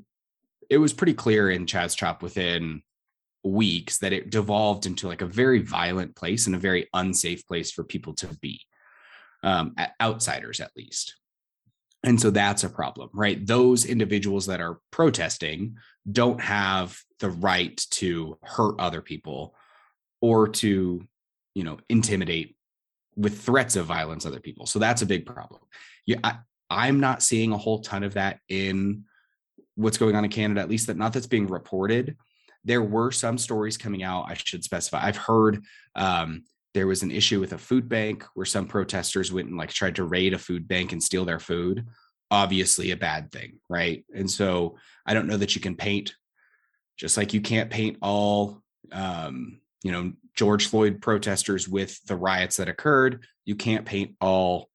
it was pretty clear in Chaz Chop within weeks that it devolved into like a very violent place and a very unsafe place for people to be, um, outsiders at least. And so that's a problem, right? Those individuals that are protesting don't have the right to hurt other people or to, you know, intimidate with threats of violence other people. So that's a big problem. Yeah, I, I'm not seeing a whole ton of that in what's going on in Canada, at least that not that's being reported. There were some stories coming out. I should specify. I've heard um, there was an issue with a food bank where some protesters went and like tried to raid a food bank and steal their food. Obviously, a bad thing, right? And so I don't know that you can paint, just like you can't paint all, um, you know, George Floyd protesters with the riots that occurred. You can't paint all,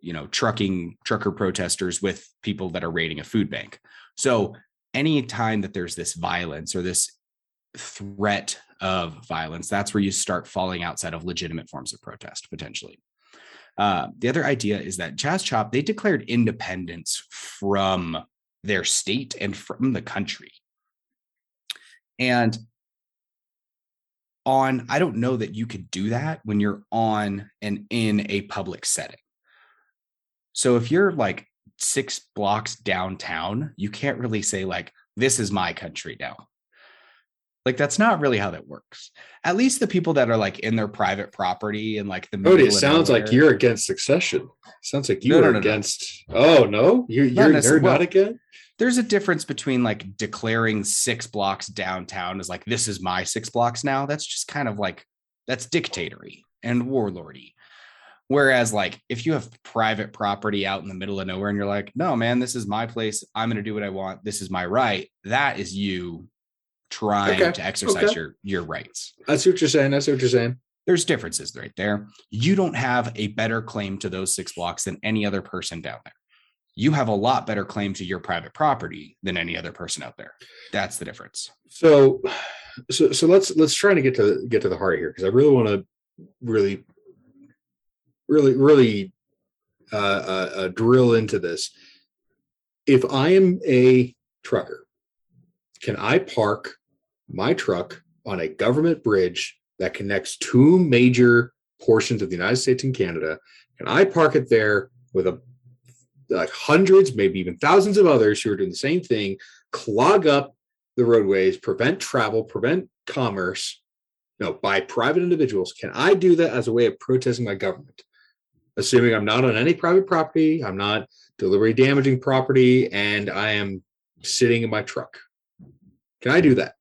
you know, trucking trucker protesters with people that are raiding a food bank. So anytime that there's this violence or this threat of violence, that's where you start falling outside of legitimate forms of protest potentially. Uh, the other idea is that Chaz Chop, they declared independence from their state and from the country. And on, I don't know that you could do that when you're on and in a public setting. So if you're like six blocks downtown, you can't really say, like, this is my country now. Like that's not really how that works. At least the people that are like in their private property and like the Cody, it sounds like you're against succession. Sounds like you no, are no, no, against. Oh no, you're you're not, you're not again. There's a difference between like declaring six blocks downtown as like this is my six blocks now. That's just kind of like that's dictatory and warlordy. Whereas, like, if you have private property out in the middle of nowhere and you're like, no, man, this is my place. I'm going to do what I want. This is my right. That is you trying okay. to exercise okay. your your rights. I see what you're saying. I see what you're saying. There's differences right there. You don't have a better claim to those six blocks than any other person down there. You have a lot better claim to your private property than any other person out there. That's the difference. So, so, so let's let's try to get to get to the heart here because I really want to really, really, really uh, uh, uh, drill into this. If I am a trucker, can I park my truck on a government bridge that connects two major portions of the United States and Canada, and I park it there with a like hundreds, maybe even thousands of others who are doing the same thing, clog up the roadways, prevent travel, prevent commerce, know, by private individuals. Can I do that as a way of protesting my government? Assuming I'm not on any private property, I'm not deliberately damaging property, and I am sitting in my truck. Can I do that?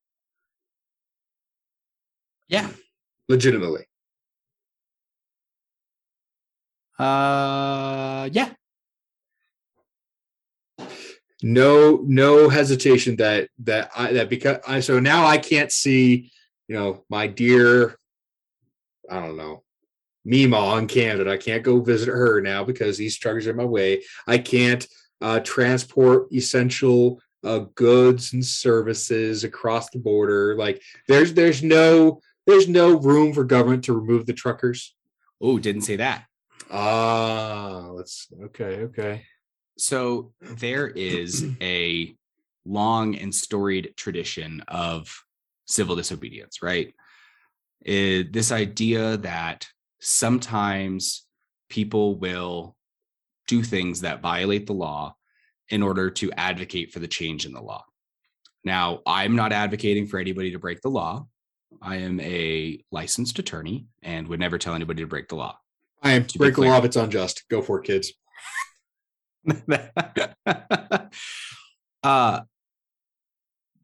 Yeah. Legitimately. Uh yeah. No no hesitation that that I that because I so now I can't see, you know, my dear I don't know, Mima in Canada. I can't go visit her now because these truckers are in my way. I can't uh, transport essential uh, goods and services across the border. Like there's there's no there's no room for government to remove the truckers. Oh, didn't say that. Ah, let's okay, okay. So there is *clears throat* a long and storied tradition of civil disobedience, right? It, this idea that sometimes people will do things that violate the law in order to advocate for the change in the law. Now, I'm not advocating for anybody to break the law. I am a licensed attorney and would never tell anybody to break the law. I am to break the law if it's unjust. Go for it, kids. *laughs* uh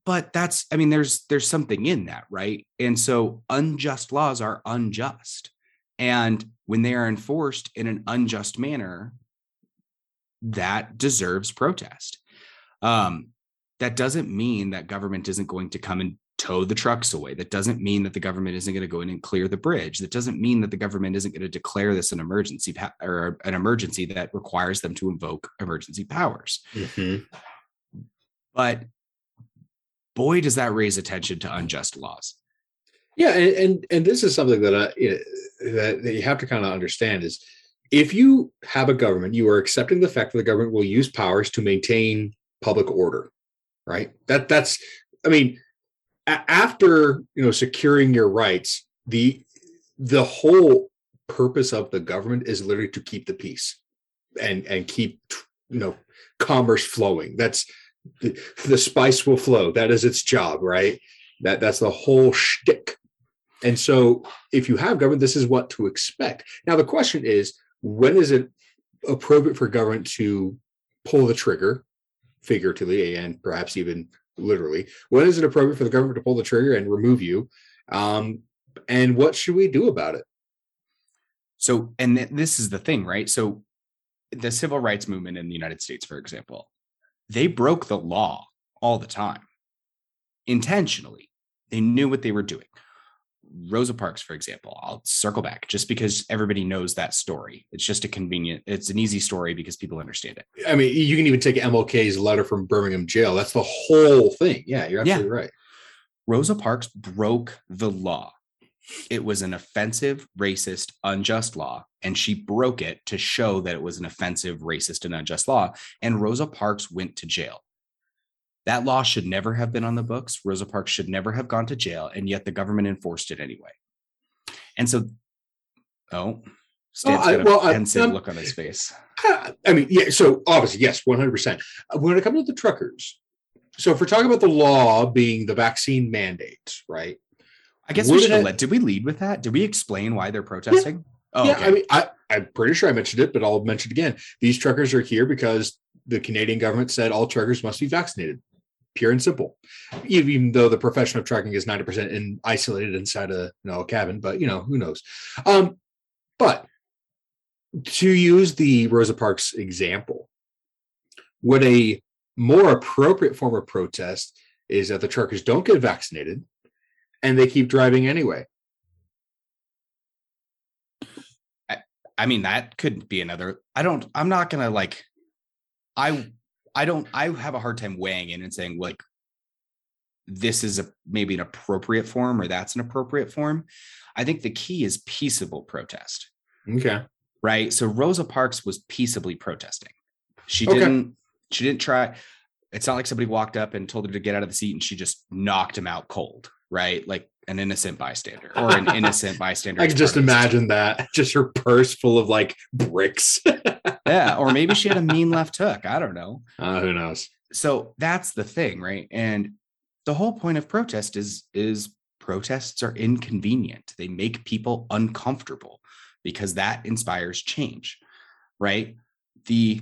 but that's i mean there's there's something in that right and so unjust laws are unjust and when they are enforced in an unjust manner that deserves protest um that doesn't mean that government isn't going to come and tow the trucks away. That doesn't mean that the government isn't going to go in and clear the bridge. That doesn't mean that the government isn't going to declare this an emergency or an emergency that requires them to invoke emergency powers. Mm-hmm. But boy, does that raise attention to unjust laws. Yeah, and and, and this is something that I, that, that you have to kind of understand is if you have a government, you are accepting the fact that the government will use powers to maintain public order, right? That that's I mean, after you know securing your rights the the whole purpose of the government is literally to keep the peace and and keep you know commerce flowing. That's the, the spice will flow. That is its job right? That that's the whole shtick. And so if you have government this is what to expect. Now the question is when is it appropriate for government to pull the trigger, figuratively and perhaps even literally? When is it appropriate for the government to pull the trigger and remove you? Um, and what should we do about it? So, and th- this is the thing, right? So, the civil rights movement in the United States, for example, they broke the law all the time intentionally. They knew what they were doing. Rosa Parks, for example, I'll circle back just because everybody knows that story. It's just a convenient, it's an easy story because people understand it. I mean, you can even take MLK's letter from Birmingham jail. That's the whole thing. Yeah, you're absolutely right. Rosa Parks broke the law. It was an offensive, racist, unjust law, and she broke it to show that it was an offensive, racist, and unjust law. And Rosa Parks went to jail. That law should never have been on the books. Rosa Parks should never have gone to jail, and yet the government enforced it anyway. And so, oh, Stan's I- got a well, I- pensive I'm- look on his face. *laughs* I mean, yeah. So obviously, yes, one hundred percent. When it comes to the truckers, so if we're talking about the law being the vaccine mandate, right? I guess Would we should have led. Did we lead with that? Did we explain why they're protesting? Oh, yeah, okay. I mean, I, I'm pretty sure I mentioned it, but I'll mention it again. These truckers are here because the Canadian government said all truckers must be vaccinated. Pure and simple. Even though the profession of trucking is 90% in isolated inside a you know cabin, but you know, who knows. Um, but to use the Rosa Parks example, what a more appropriate form of protest is that the truckers don't get vaccinated and they keep driving anyway. I mean, that could be another. I don't. I'm not gonna like. I. I don't. I have a hard time weighing in and saying like. This is a maybe an appropriate form, or that's an appropriate form. I think the key is peaceable protest, Okay. right? So Rosa Parks was peaceably protesting. She Okay. didn't. She didn't try. It's not like somebody walked up and told her to get out of the seat and she just knocked him out cold, right? Like an innocent bystander or an *laughs* innocent bystander. I can just part of the imagine that. Just her purse full of like bricks. *laughs* yeah or maybe she had a mean left hook i don't know Uh, who knows? so that's the thing right and the whole point of protest is is protests are inconvenient they make people uncomfortable because that inspires change right the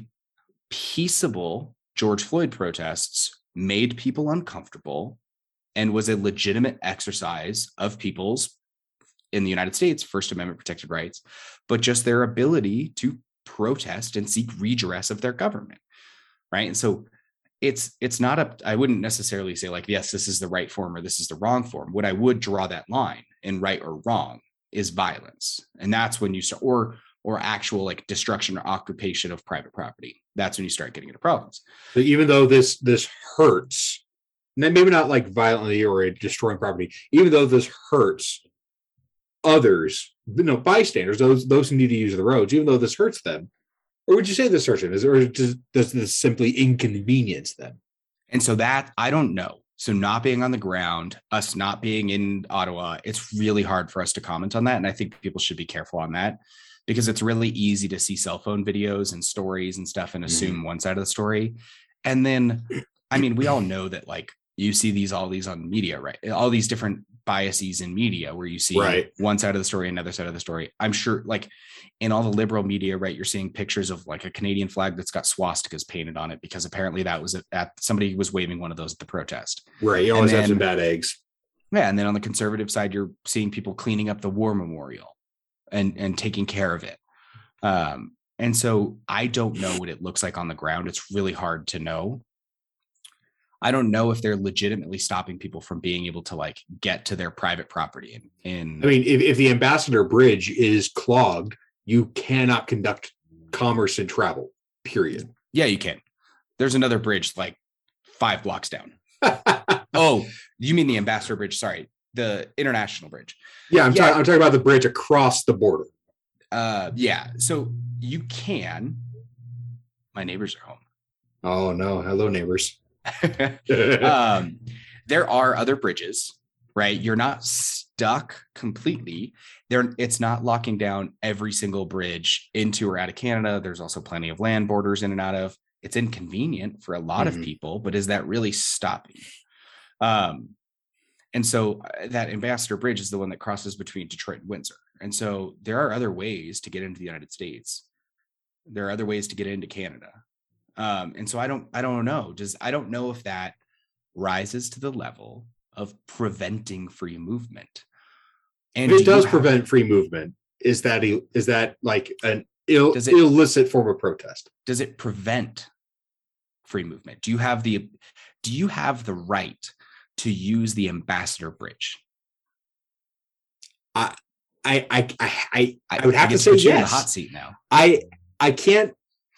peaceable george floyd protests made people uncomfortable and was a legitimate exercise of people's in the united states first amendment protected rights but just their ability to protest and seek redress of their government right? And so it's it's not a I wouldn't necessarily say like yes this is the right form or this is the wrong form. What i would draw that line in right or wrong is violence. And that's when you start or or actual like destruction or occupation of private property. That's when you start getting into problems. So even though this this hurts, maybe not like violently or destroying property, even though this hurts others, you know, bystanders, those those who need to use the roads, even though this hurts them, or would you say this hurts them? Is or does, does this simply inconvenience them? And so that I don't know. So not being on the ground, us not being in Ottawa, it's really hard for us to comment on that. And I think people should be careful on that because it's really easy to see cell phone videos and stories and stuff and mm-hmm. assume one side of the story. And then, I mean, we all know that like you see these all these on media, right? All these different biases in media where you see Right. one side of the story, another side of the story. I'm sure like in all the liberal media, right, you're seeing pictures of like a Canadian flag that's got swastikas painted on it because apparently that was at, somebody was waving one of those at the protest. Right. You always have some bad eggs. Yeah, and then on the conservative side, you're seeing people cleaning up the war memorial and and taking care of it. Um, and so I don't know what it looks like on the ground. It's really hard to know. I don't know if they're legitimately stopping people from being able to like get to their private property. In, in I mean, if, if the Ambassador Bridge is clogged, you cannot conduct commerce and travel. Period. yeah, you can. There's another bridge like five blocks down. *laughs* Oh, you mean the Ambassador Bridge? Sorry, the International Bridge. Yeah, I'm, Yeah. talking. I'm talking about the bridge across the border. Uh, yeah. So you can. My neighbors are home. Oh no! Hello, neighbors. *laughs* um, there are other bridges, right? You're not stuck completely. There, it's not locking down every single bridge into or out of Canada. There's also plenty of land borders in and out of. It's inconvenient for a lot Mhm. of people, but is that really stopping? Um, and so uh, that Ambassador Bridge is the one that crosses between Detroit and Windsor. And so there are other ways to get into the United States There are other ways to get into Canada. Um, and so I don't I don't know. Does I don't know if that rises to the level of preventing free movement. And it you does have- prevent free movement. Is that i- is that like an Ill, it- illicit form of protest? does it prevent free movement? Do you have the do you have the right to use the ambassador bridge? I I I I, I would have to say put you in the yes. hot seat now. I I can't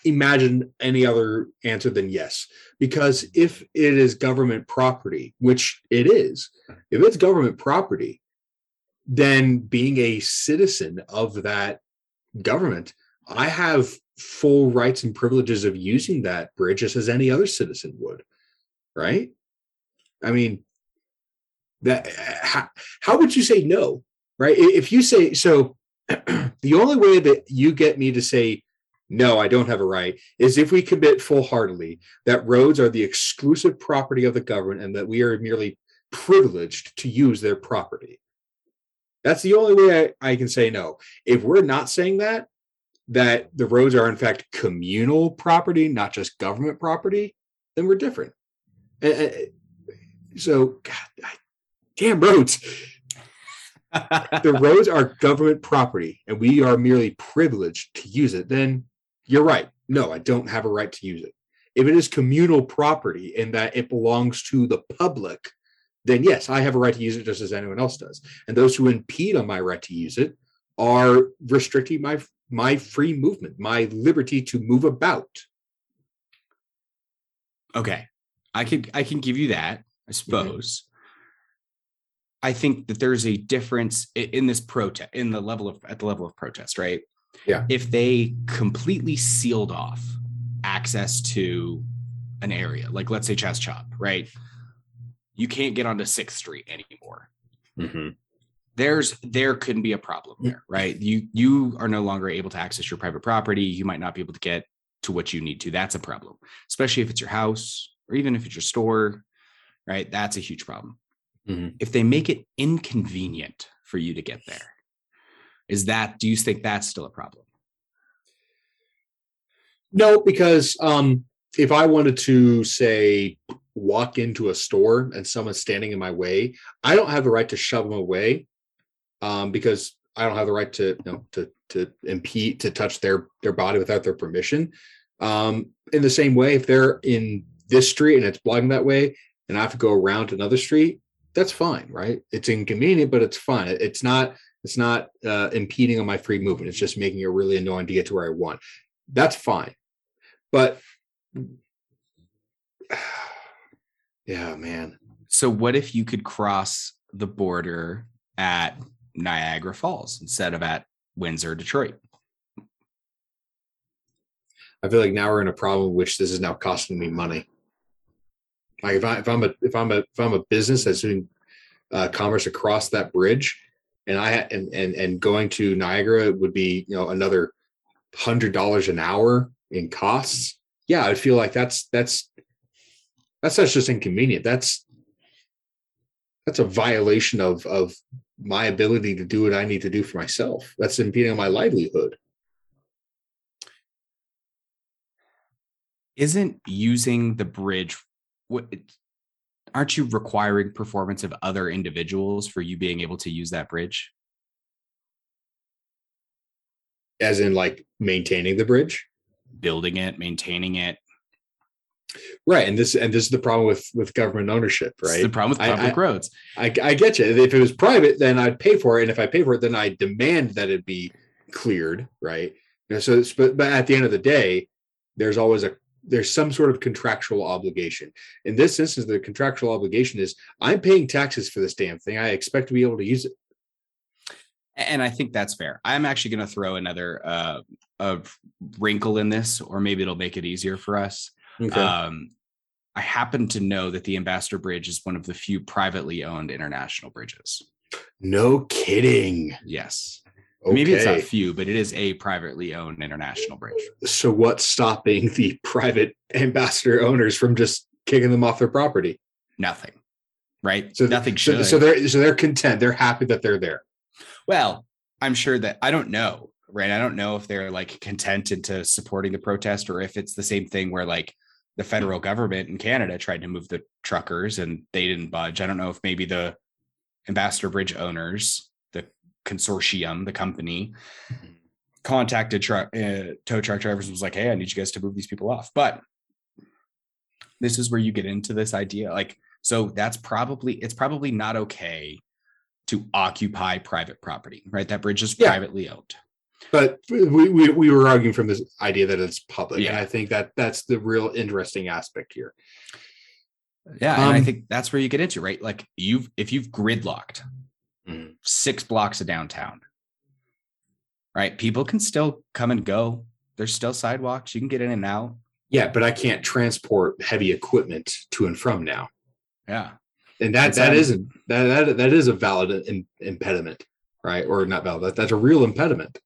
imagine any other answer than yes. Because if it is government property which it is if it's government property then being a citizen of that government i have full rights and privileges of using that bridge just as any other citizen would right? I mean that how, how would you say no right? If you say so *clears throat* the only way that you get me to say no, I don't have a right, is if we commit full heartedly that roads are the exclusive property of the government and that we are merely privileged to use their property. That's the only way I, I can say no. If we're not saying that, that the roads are in fact communal property, not just government property, then we're different. And- and- so, God, I- damn roads *laughs* the roads are government property and we are merely privileged to use it, then you're right. No, I don't have a right to use it. If it is communal property and that it belongs to the public, then yes, I have a right to use it just as anyone else does. And those who impede on my right to use it are restricting my my free movement, my liberty to move about. Okay. I could I can give you that, I mm-hmm. suppose. I think that there's a difference in this protest in the level of at the level of protest, right? Yeah. If they completely sealed off access to an area, like let's say Chas Chop, right? You can't get onto Sixth Street anymore. There's there could be a problem there, right? You you are no longer able to access your private property. You might not be able to get to what you need to. That's a problem, especially if it's your house or even if it's your store, right? That's a huge problem. Mhm. If they make it inconvenient for you to get there, is that, do you think that's still a problem? No, because um, if I wanted to say walk into a store and someone's standing in my way, I don't have the right to shove them away um, because I don't have the right to you know to to impede to touch their their body without their permission. Um, in the same way, if they're in this street and it's blocking that way, and I have to go around another street, that's fine, right? It's inconvenient, but it's fine. It's not it's not uh, impeding on my free movement. It's just making it really annoying to get to where I want. That's fine but *sighs* yeah man So, what if you could cross the border at Niagara Falls instead of at Windsor, Detroit? i feel like now we're in a problem which this is now costing me money like if, I, if i'm a if i'm a if i'm a business that's doing uh, commerce across that bridge and i and and and going to niagara would be you know another hundred dollars an hour in costs. Yeah i feel like that's that's that's not just inconvenient. That's that's a violation of of my ability to do what i need to do for myself. That's impeding on my livelihood. Isn't using the bridge, what, aren't you requiring performance of other individuals for you being able to use that bridge? as in like maintaining the bridge Building it, maintaining it. right and this and this is the problem with with government ownership right the problem with public I- roads. I, I get you if it was private then i'd pay for it and if i pay for it then i demand that it be cleared right you know, so but but at the end of the day there's always a there's some sort of contractual obligation in this instance the contractual obligation is i'm paying taxes for this damn thing i expect to be able to use it and I think that's fair. I'm actually going to throw another uh, a wrinkle in this, or maybe it'll make it easier for us. okay Um, I happen to know that the Ambassador Bridge is one of the few privately owned international bridges. no kidding Yes, okay. maybe it's not few, but it is a privately owned international bridge. so what's stopping the *laughs* private ambassador owners from just kicking them off their property Nothing, right? so nothing so, should. so they're so they're content they're happy that they're there well, I'm sure that I don't know, right? I don't know if they're like content into supporting the protest or if it's the same thing where like the federal government in Canada tried to move the truckers and they didn't budge. I don't know if maybe the Ambassador Bridge owners, consortium, the company, contacted truck uh, tow truck drivers and was like, "Hey, I need you guys to move these people off." But this is where you get into this idea, like, so that's probably it's probably not okay to occupy private property, right? That bridge is Yeah. privately owned. but we, we we were arguing from this idea that it's public, and I think that that's the real interesting aspect here. Yeah, and I Um, think that's where you get into right. Like you've if you've gridlocked Six blocks of downtown, right? People can still come and go. There's still sidewalks. You can get in and out. Yeah, but I can't transport heavy equipment to and from now, Yeah, and that It's, that um, isn't that that that is a valid in, impediment, right? Or not valid. That, that's a real impediment.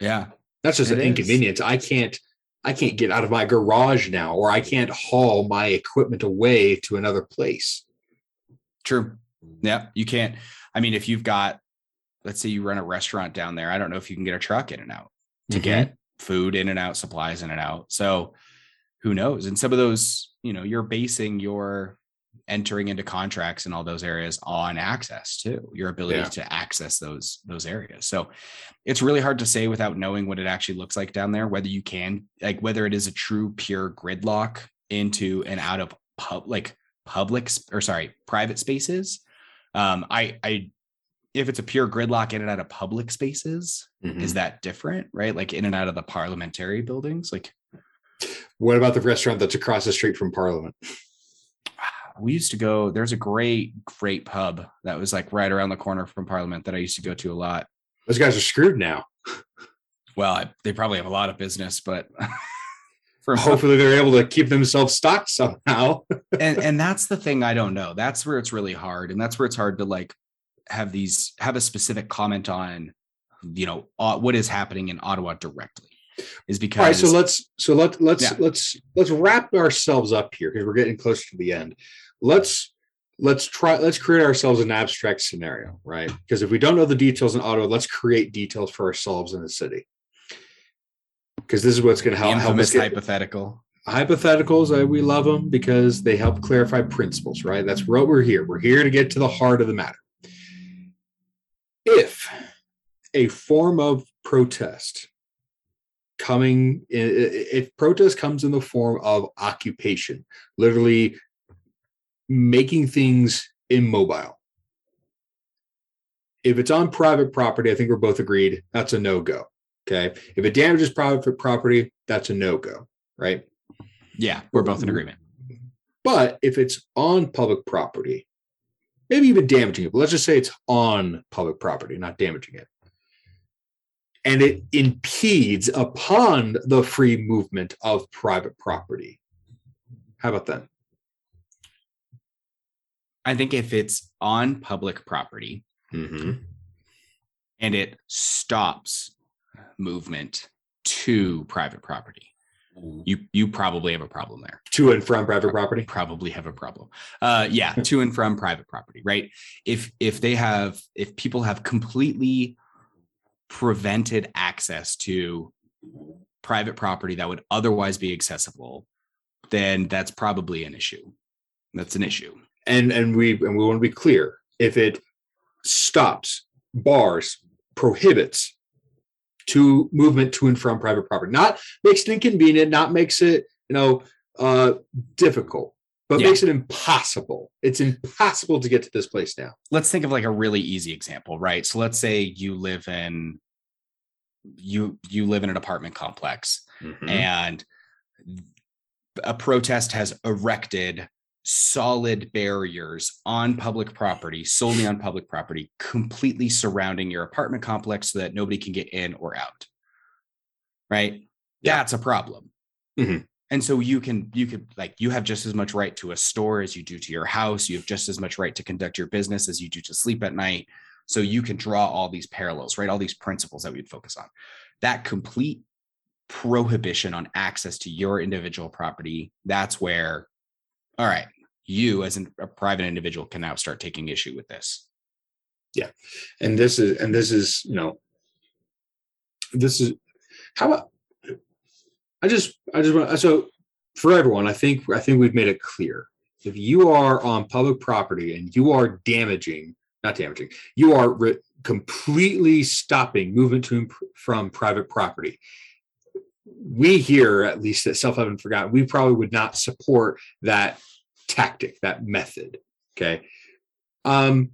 yeah, That's just an is. inconvenience. I can't I can't get out of my garage now, or I can't haul my equipment away to another place. true. Yeah, you can't. I mean, if you've got, let's say you run a restaurant down there, I don't know if you can get a truck in and out to Mhm. get food in and out, supplies in and out. So who knows? And some of those, you know, you're basing your entering into contracts in all those areas on access too, your ability Yeah. to access those those areas. So it's really hard to say without knowing what it actually looks like down there, whether you can like whether it is a true pure gridlock into and out of pub like public or sorry, private spaces. Um, I I if it's a pure gridlock in and out of public spaces, Mhm. is that different right like in and out of the parliamentary buildings like What about the restaurant that's across the street from Parliament? *sighs* we used to go there's a great great pub that was like right around the corner from parliament that i used to go to a lot Those guys are screwed now. well I, they probably have a lot of business but *laughs* *laughs* Hopefully, they're able to keep themselves stocked somehow. *laughs* and and that's the thing i don't know that's where it's really hard and that's where it's hard to like have these have a specific comment on you know uh, what is happening in ottawa directly is because All right, so let's so let let's Yeah. let's let's wrap ourselves up here because we're getting close to the end. Let's let's try let's create ourselves an abstract scenario, right? Because if we don't know the details in Ottawa, let's create details for ourselves in the city. Because this is what's going to help, help us get hypothetical hypotheticals. I, we love them because they help clarify principles, right? That's what we're here. We're here to get to the heart of the matter. If a form of protest coming if protest comes in the form of occupation literally making things immobile if it's on private property i think we're both agreed that's a no-go okay if it damages private property that's a no-go right yeah we're both in agreement but if it's on public property maybe even damaging it but let's just say it's on public property not damaging it and it impedes upon the free movement of private property. How about that? i think if it's on public property Mm-hmm. and it stops movement to private property. You you probably have a problem there. To and from private property. probably have a problem. Uh yeah to and from private property right? If if they have if people have completely prevented access to private property that would otherwise be accessible then that's probably an issue. That's an issue. And and we and we want to be clear. If it stops, bars, prohibits to movement to and from private property, not makes it inconvenient, not makes it you know uh difficult, but Yeah. makes it impossible. It's impossible to get to this place now. let's think of like a really easy example right so let's say you live in you you live in an apartment complex Mm-hmm. and a protest has erected solid barriers on public property, solely on public property, completely surrounding your apartment complex so that nobody can get in or out. Right? Yeah. That's a problem. Mhm. And so you can you could like you have just as much right to a store as you do to your house. You have just as much right to conduct your business as you do to sleep at night. So you can draw all these parallels, right? All these principles that we'd focus on. That complete prohibition on access to your individual property, that's where, all right, you as a private individual can now start taking issue with this. Yeah. And this is and this is you know this is how about I just I just want so for everyone, I think I think we've made it clear. If you are on public property and you are damaging, not damaging, you are re- completely stopping movement to and from private property. We here, at least at Self Haven't Forgotten, we probably would not support that tactic, that method. Okay. Um,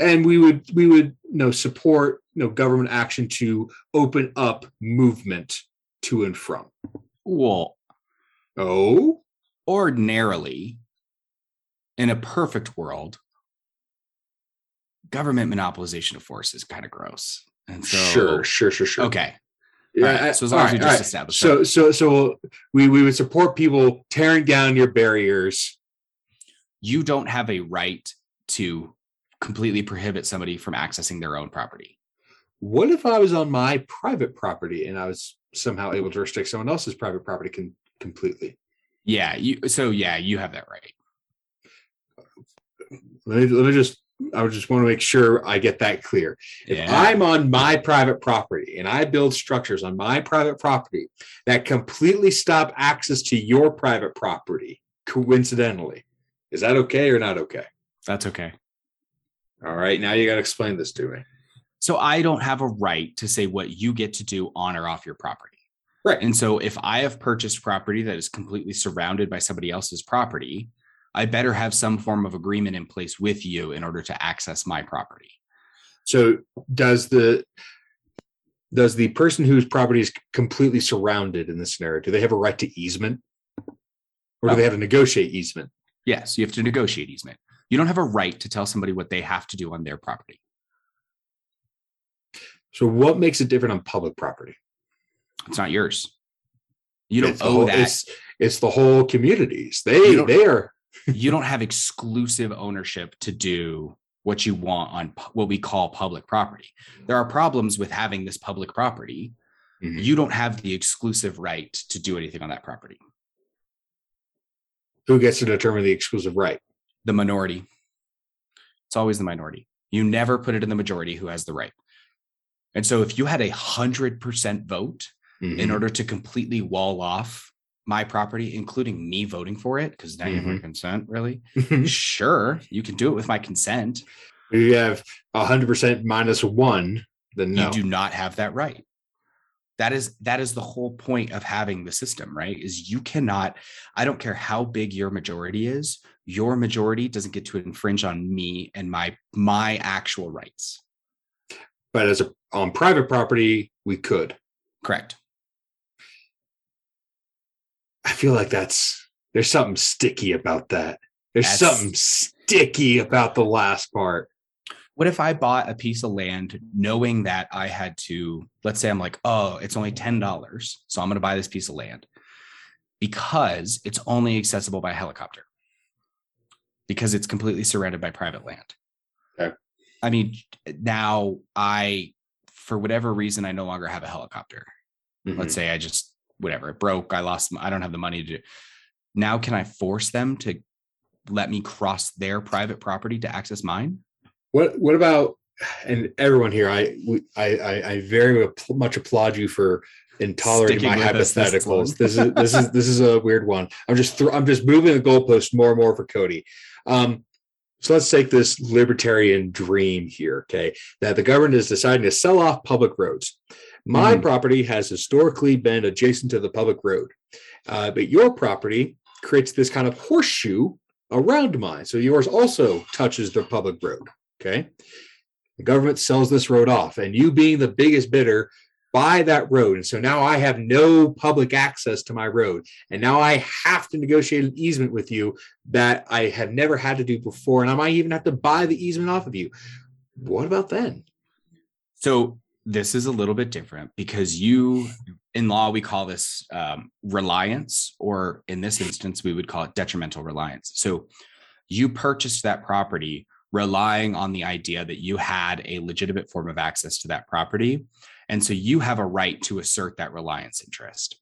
and we would we would you know support you know government action to open up movement to and from. Well, Oh, ordinarily, in a perfect world, government monopolization of force is kind of gross. And so, sure, sure, sure, sure. Okay. Yeah. Right, so as long as right, just right. established So, that. so, so we we would support people tearing down your barriers. you don't have a right to completely prohibit somebody from accessing their own property. What if I was on my private property and I was somehow able to restrict someone else's private property con- completely? Yeah, you so yeah, you have that right. Let me let me just. I just want to make sure I get that clear. If Yeah. I'm on my private property and I build structures on my private property that completely stop access to your private property, coincidentally, is that okay or not okay? That's okay. All right, now you got to explain this to me. So I don't have a right to say what you get to do on or off your property. Right. And so if I have purchased property that is completely surrounded by somebody else's property, I better have some form of agreement in place with you in order to access my property. So does the does the person whose property is completely surrounded in this scenario do they have a right to easement, or do they have to negotiate easement? Yes, you have to negotiate easement. You don't have a right to tell somebody what they have to do on their property. So what makes it different on public property? It's not yours. You don't It's owe whole- that. It's, it's the whole communities. They they are you don't have exclusive ownership to do what you want on pu- what we call public property. There are problems with having this public property. Mhm. You don't have the exclusive right to do anything on that property. who gets to determine the exclusive right. The minority. It's always the minority. You never put it in the majority who has the right. And so if you had a hundred percent vote in Mhm. order to completely wall off my property, including me voting for it, because now you have my mm-hmm. consent, really? Mm-hmm. sure, you can do it with my consent. If you have hundred percent minus one, then no. you do not have that right that is that is the whole point of having the system right is you cannot i don't care how big your majority is your majority doesn't get to infringe on me and my my actual rights but as a on private property, we could. correct I feel like that's there's something sticky about that. There's That's- something sticky about the last part. what if i bought a piece of land knowing that i had to let's say i'm like oh it's only $10 so i'm going to buy this piece of land because it's only accessible by helicopter because it's completely surrounded by private land Okay. i mean now i for whatever reason i no longer have a helicopter Mhm. let's say i just whatever it broke i lost i don't have the money to now can i force them to let me cross their private property to access mine What what about and everyone here? I we- I I, very much applaud you for intolerating Sticking my hypotheticals. This is this is this is a weird one. I'm just thr- I'm just moving the goalpost more and more for Cody. Um, so let's take this libertarian dream here, okay? That the government is deciding to sell off public roads. My Mhm. property has historically been adjacent to the public road, uh, but your property creates this kind of horseshoe around mine. So yours also touches the public road. Okay. The government sells this road off, and you being the biggest bidder buy that road. And so now I have no public access to my road. And now I have to negotiate an easement with you that I have never had to do before. And I might even have to buy the easement off of you. What about then? So this is a little bit different because you, in law, we call this um, reliance, or in this instance, we would call it detrimental reliance. So you purchased that property relying on the idea that you had a legitimate form of access to that property. And so you have a right to assert that reliance interest.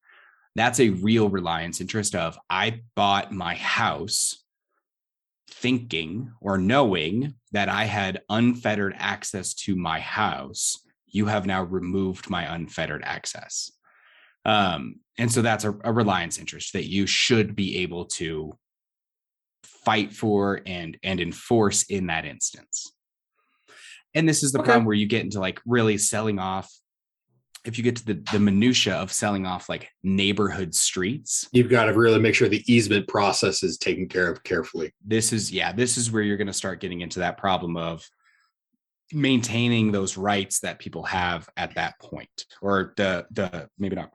That's a real reliance interest of I bought my house thinking or knowing that I had unfettered access to my house you have now removed my unfettered access. Um, and so that's a, a reliance interest that you should be able to fight for and and enforce in that instance. And this is the Okay. problem where you get into like really selling off. If you get to the the minutia of selling off like neighborhood streets, You've got to really make sure the easement process is taken care of carefully. this is yeah this is where you're going to start getting into that problem of maintaining those rights that people have at that point or the the maybe not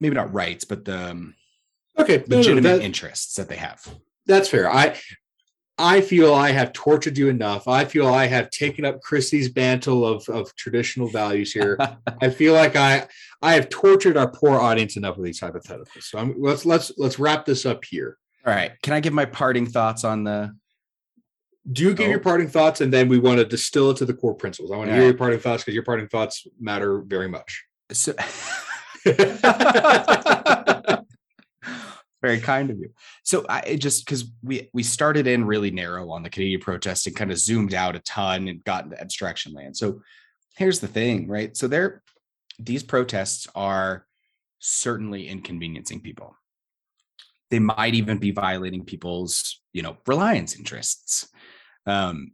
maybe not rights but the um, Okay, no, no, legitimate that- interests that they have that's fair. I I feel I have tortured you enough. I feel I have taken up Christie's mantle of, of traditional values here. *laughs* I feel like I I have tortured our poor audience enough with these hypotheticals. So I'm, let's let's let's wrap this up here. all right can i give my parting thoughts on the Do you give Oh. your parting thoughts, and then we want to distill it to the core principles. I want to hear your parting thoughts because your parting thoughts matter very much. so *laughs* *laughs* very kind of you. So i just because we we started in really narrow on the canadian protest and kind of zoomed out a ton and got into abstraction land. So here's the thing right? So there these protests are certainly inconveniencing people. They might even be violating people's you know reliance interests. Um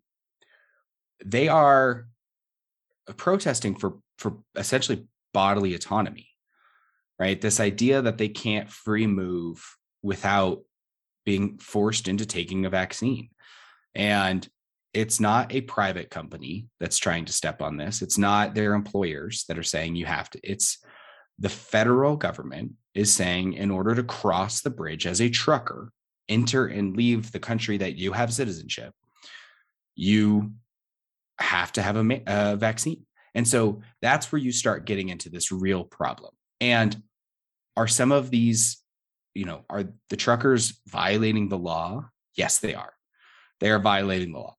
they are protesting for for essentially bodily autonomy right? This idea that they can't free move without being forced into taking a vaccine. And it's not a private company that's trying to step on this. It's not their employers that are saying you have to. It's the federal government is saying in order to cross the bridge as a trucker enter and leave the country that you have citizenship you have to have a, a vaccine. And so that's where you start getting into this real problem. And are some of these you know are the truckers violating the law? Yes they are. They are violating the law.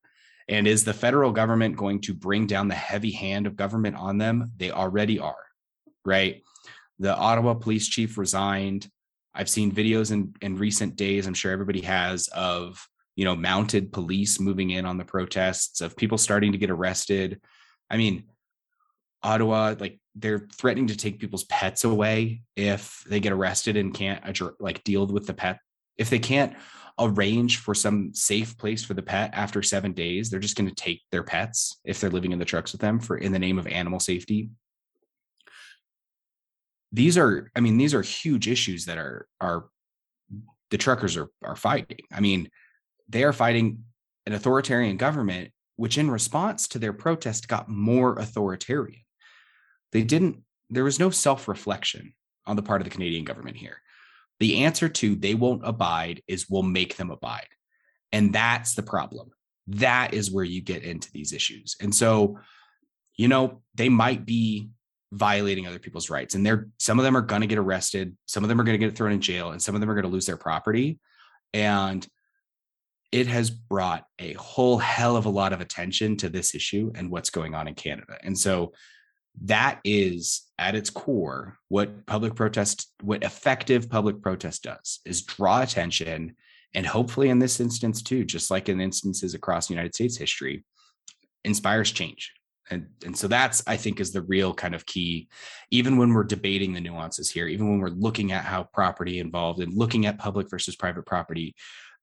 And is the federal government going to bring down the heavy hand of government on them? They already are right? The ottawa police chief resigned. I've seen videos in in recent days i'm sure everybody has of you know mounted police moving in on the protests of people starting to get arrested. I mean Ottawa, like they're threatening to take people's pets away if they get arrested and can't like deal with the pet. If they can't arrange for some safe place for the pet after seven days, they're just going to take their pets if they're living in the trucks with them for in the name of animal safety. These are, I mean, these are huge issues that are are the truckers are are fighting. I mean, they are fighting an authoritarian government, which in response to their protest got more authoritarian they didn't there was no self-reflection on the part of the canadian government here. The answer to they won't abide is we'll make them abide. And that's the problem. That is where you get into these issues. And so you know they might be violating other people's rights and they're some of them are going to get arrested some of them are going to get thrown in jail and some of them are going to lose their property. And it has brought a whole hell of a lot of attention to this issue and what's going on in canada. And so that is at its core what public protest what effective public protest does is draw attention and hopefully in this instance too just like in instances across united states history inspires change. And and so that's i think is the real kind of key. Even when we're debating the nuances here even when we're looking at how property involved and looking at public versus private property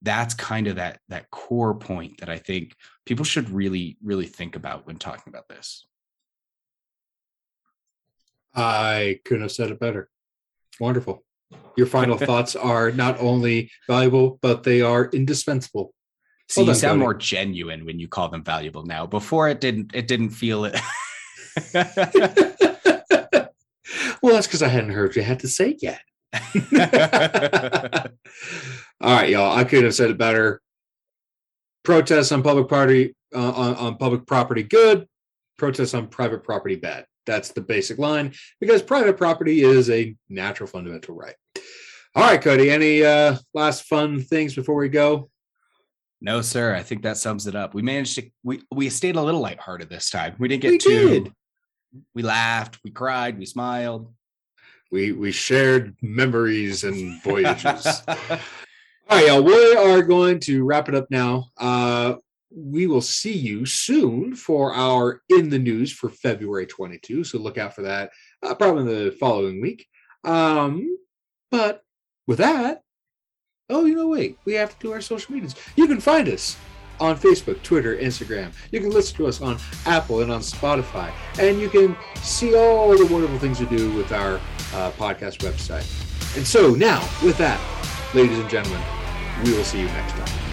that's kind of that that core point that i think people should really really think about when talking about this I couldn't have said it better. Wonderful. Your final *laughs* thoughts are not only valuable, but they are indispensable. See, Well you done, sound Cody. more genuine when you call them valuable now. Before it didn't it didn't feel it. *laughs* well, that's because I hadn't heard what you had to say yet. *laughs* All right, y'all. I couldn't have said it better. Protests on public property uh, on, on public property good. Protests on private property bad. That's the basic line because private property is a natural fundamental right. All right, Cody. Any uh, last fun things before we go? no, sir. I think that sums it up. We managed to we we stayed a little lighthearted this time. We didn't get We too did. we laughed, we cried, we smiled. We we shared memories and *laughs* voyages. All right, y'all. We are going to wrap it up now. Uh, we will see you soon for our in the news for February 22. So look out for that uh, probably the following week. Um, but with that, oh, you know, wait, we have to do our social medias. You can find us on Facebook, Twitter, Instagram. You can listen to us on Apple and on Spotify. And you can see all the wonderful things we do with our uh, podcast website. And so now, with that, ladies and gentlemen, we will see you next time.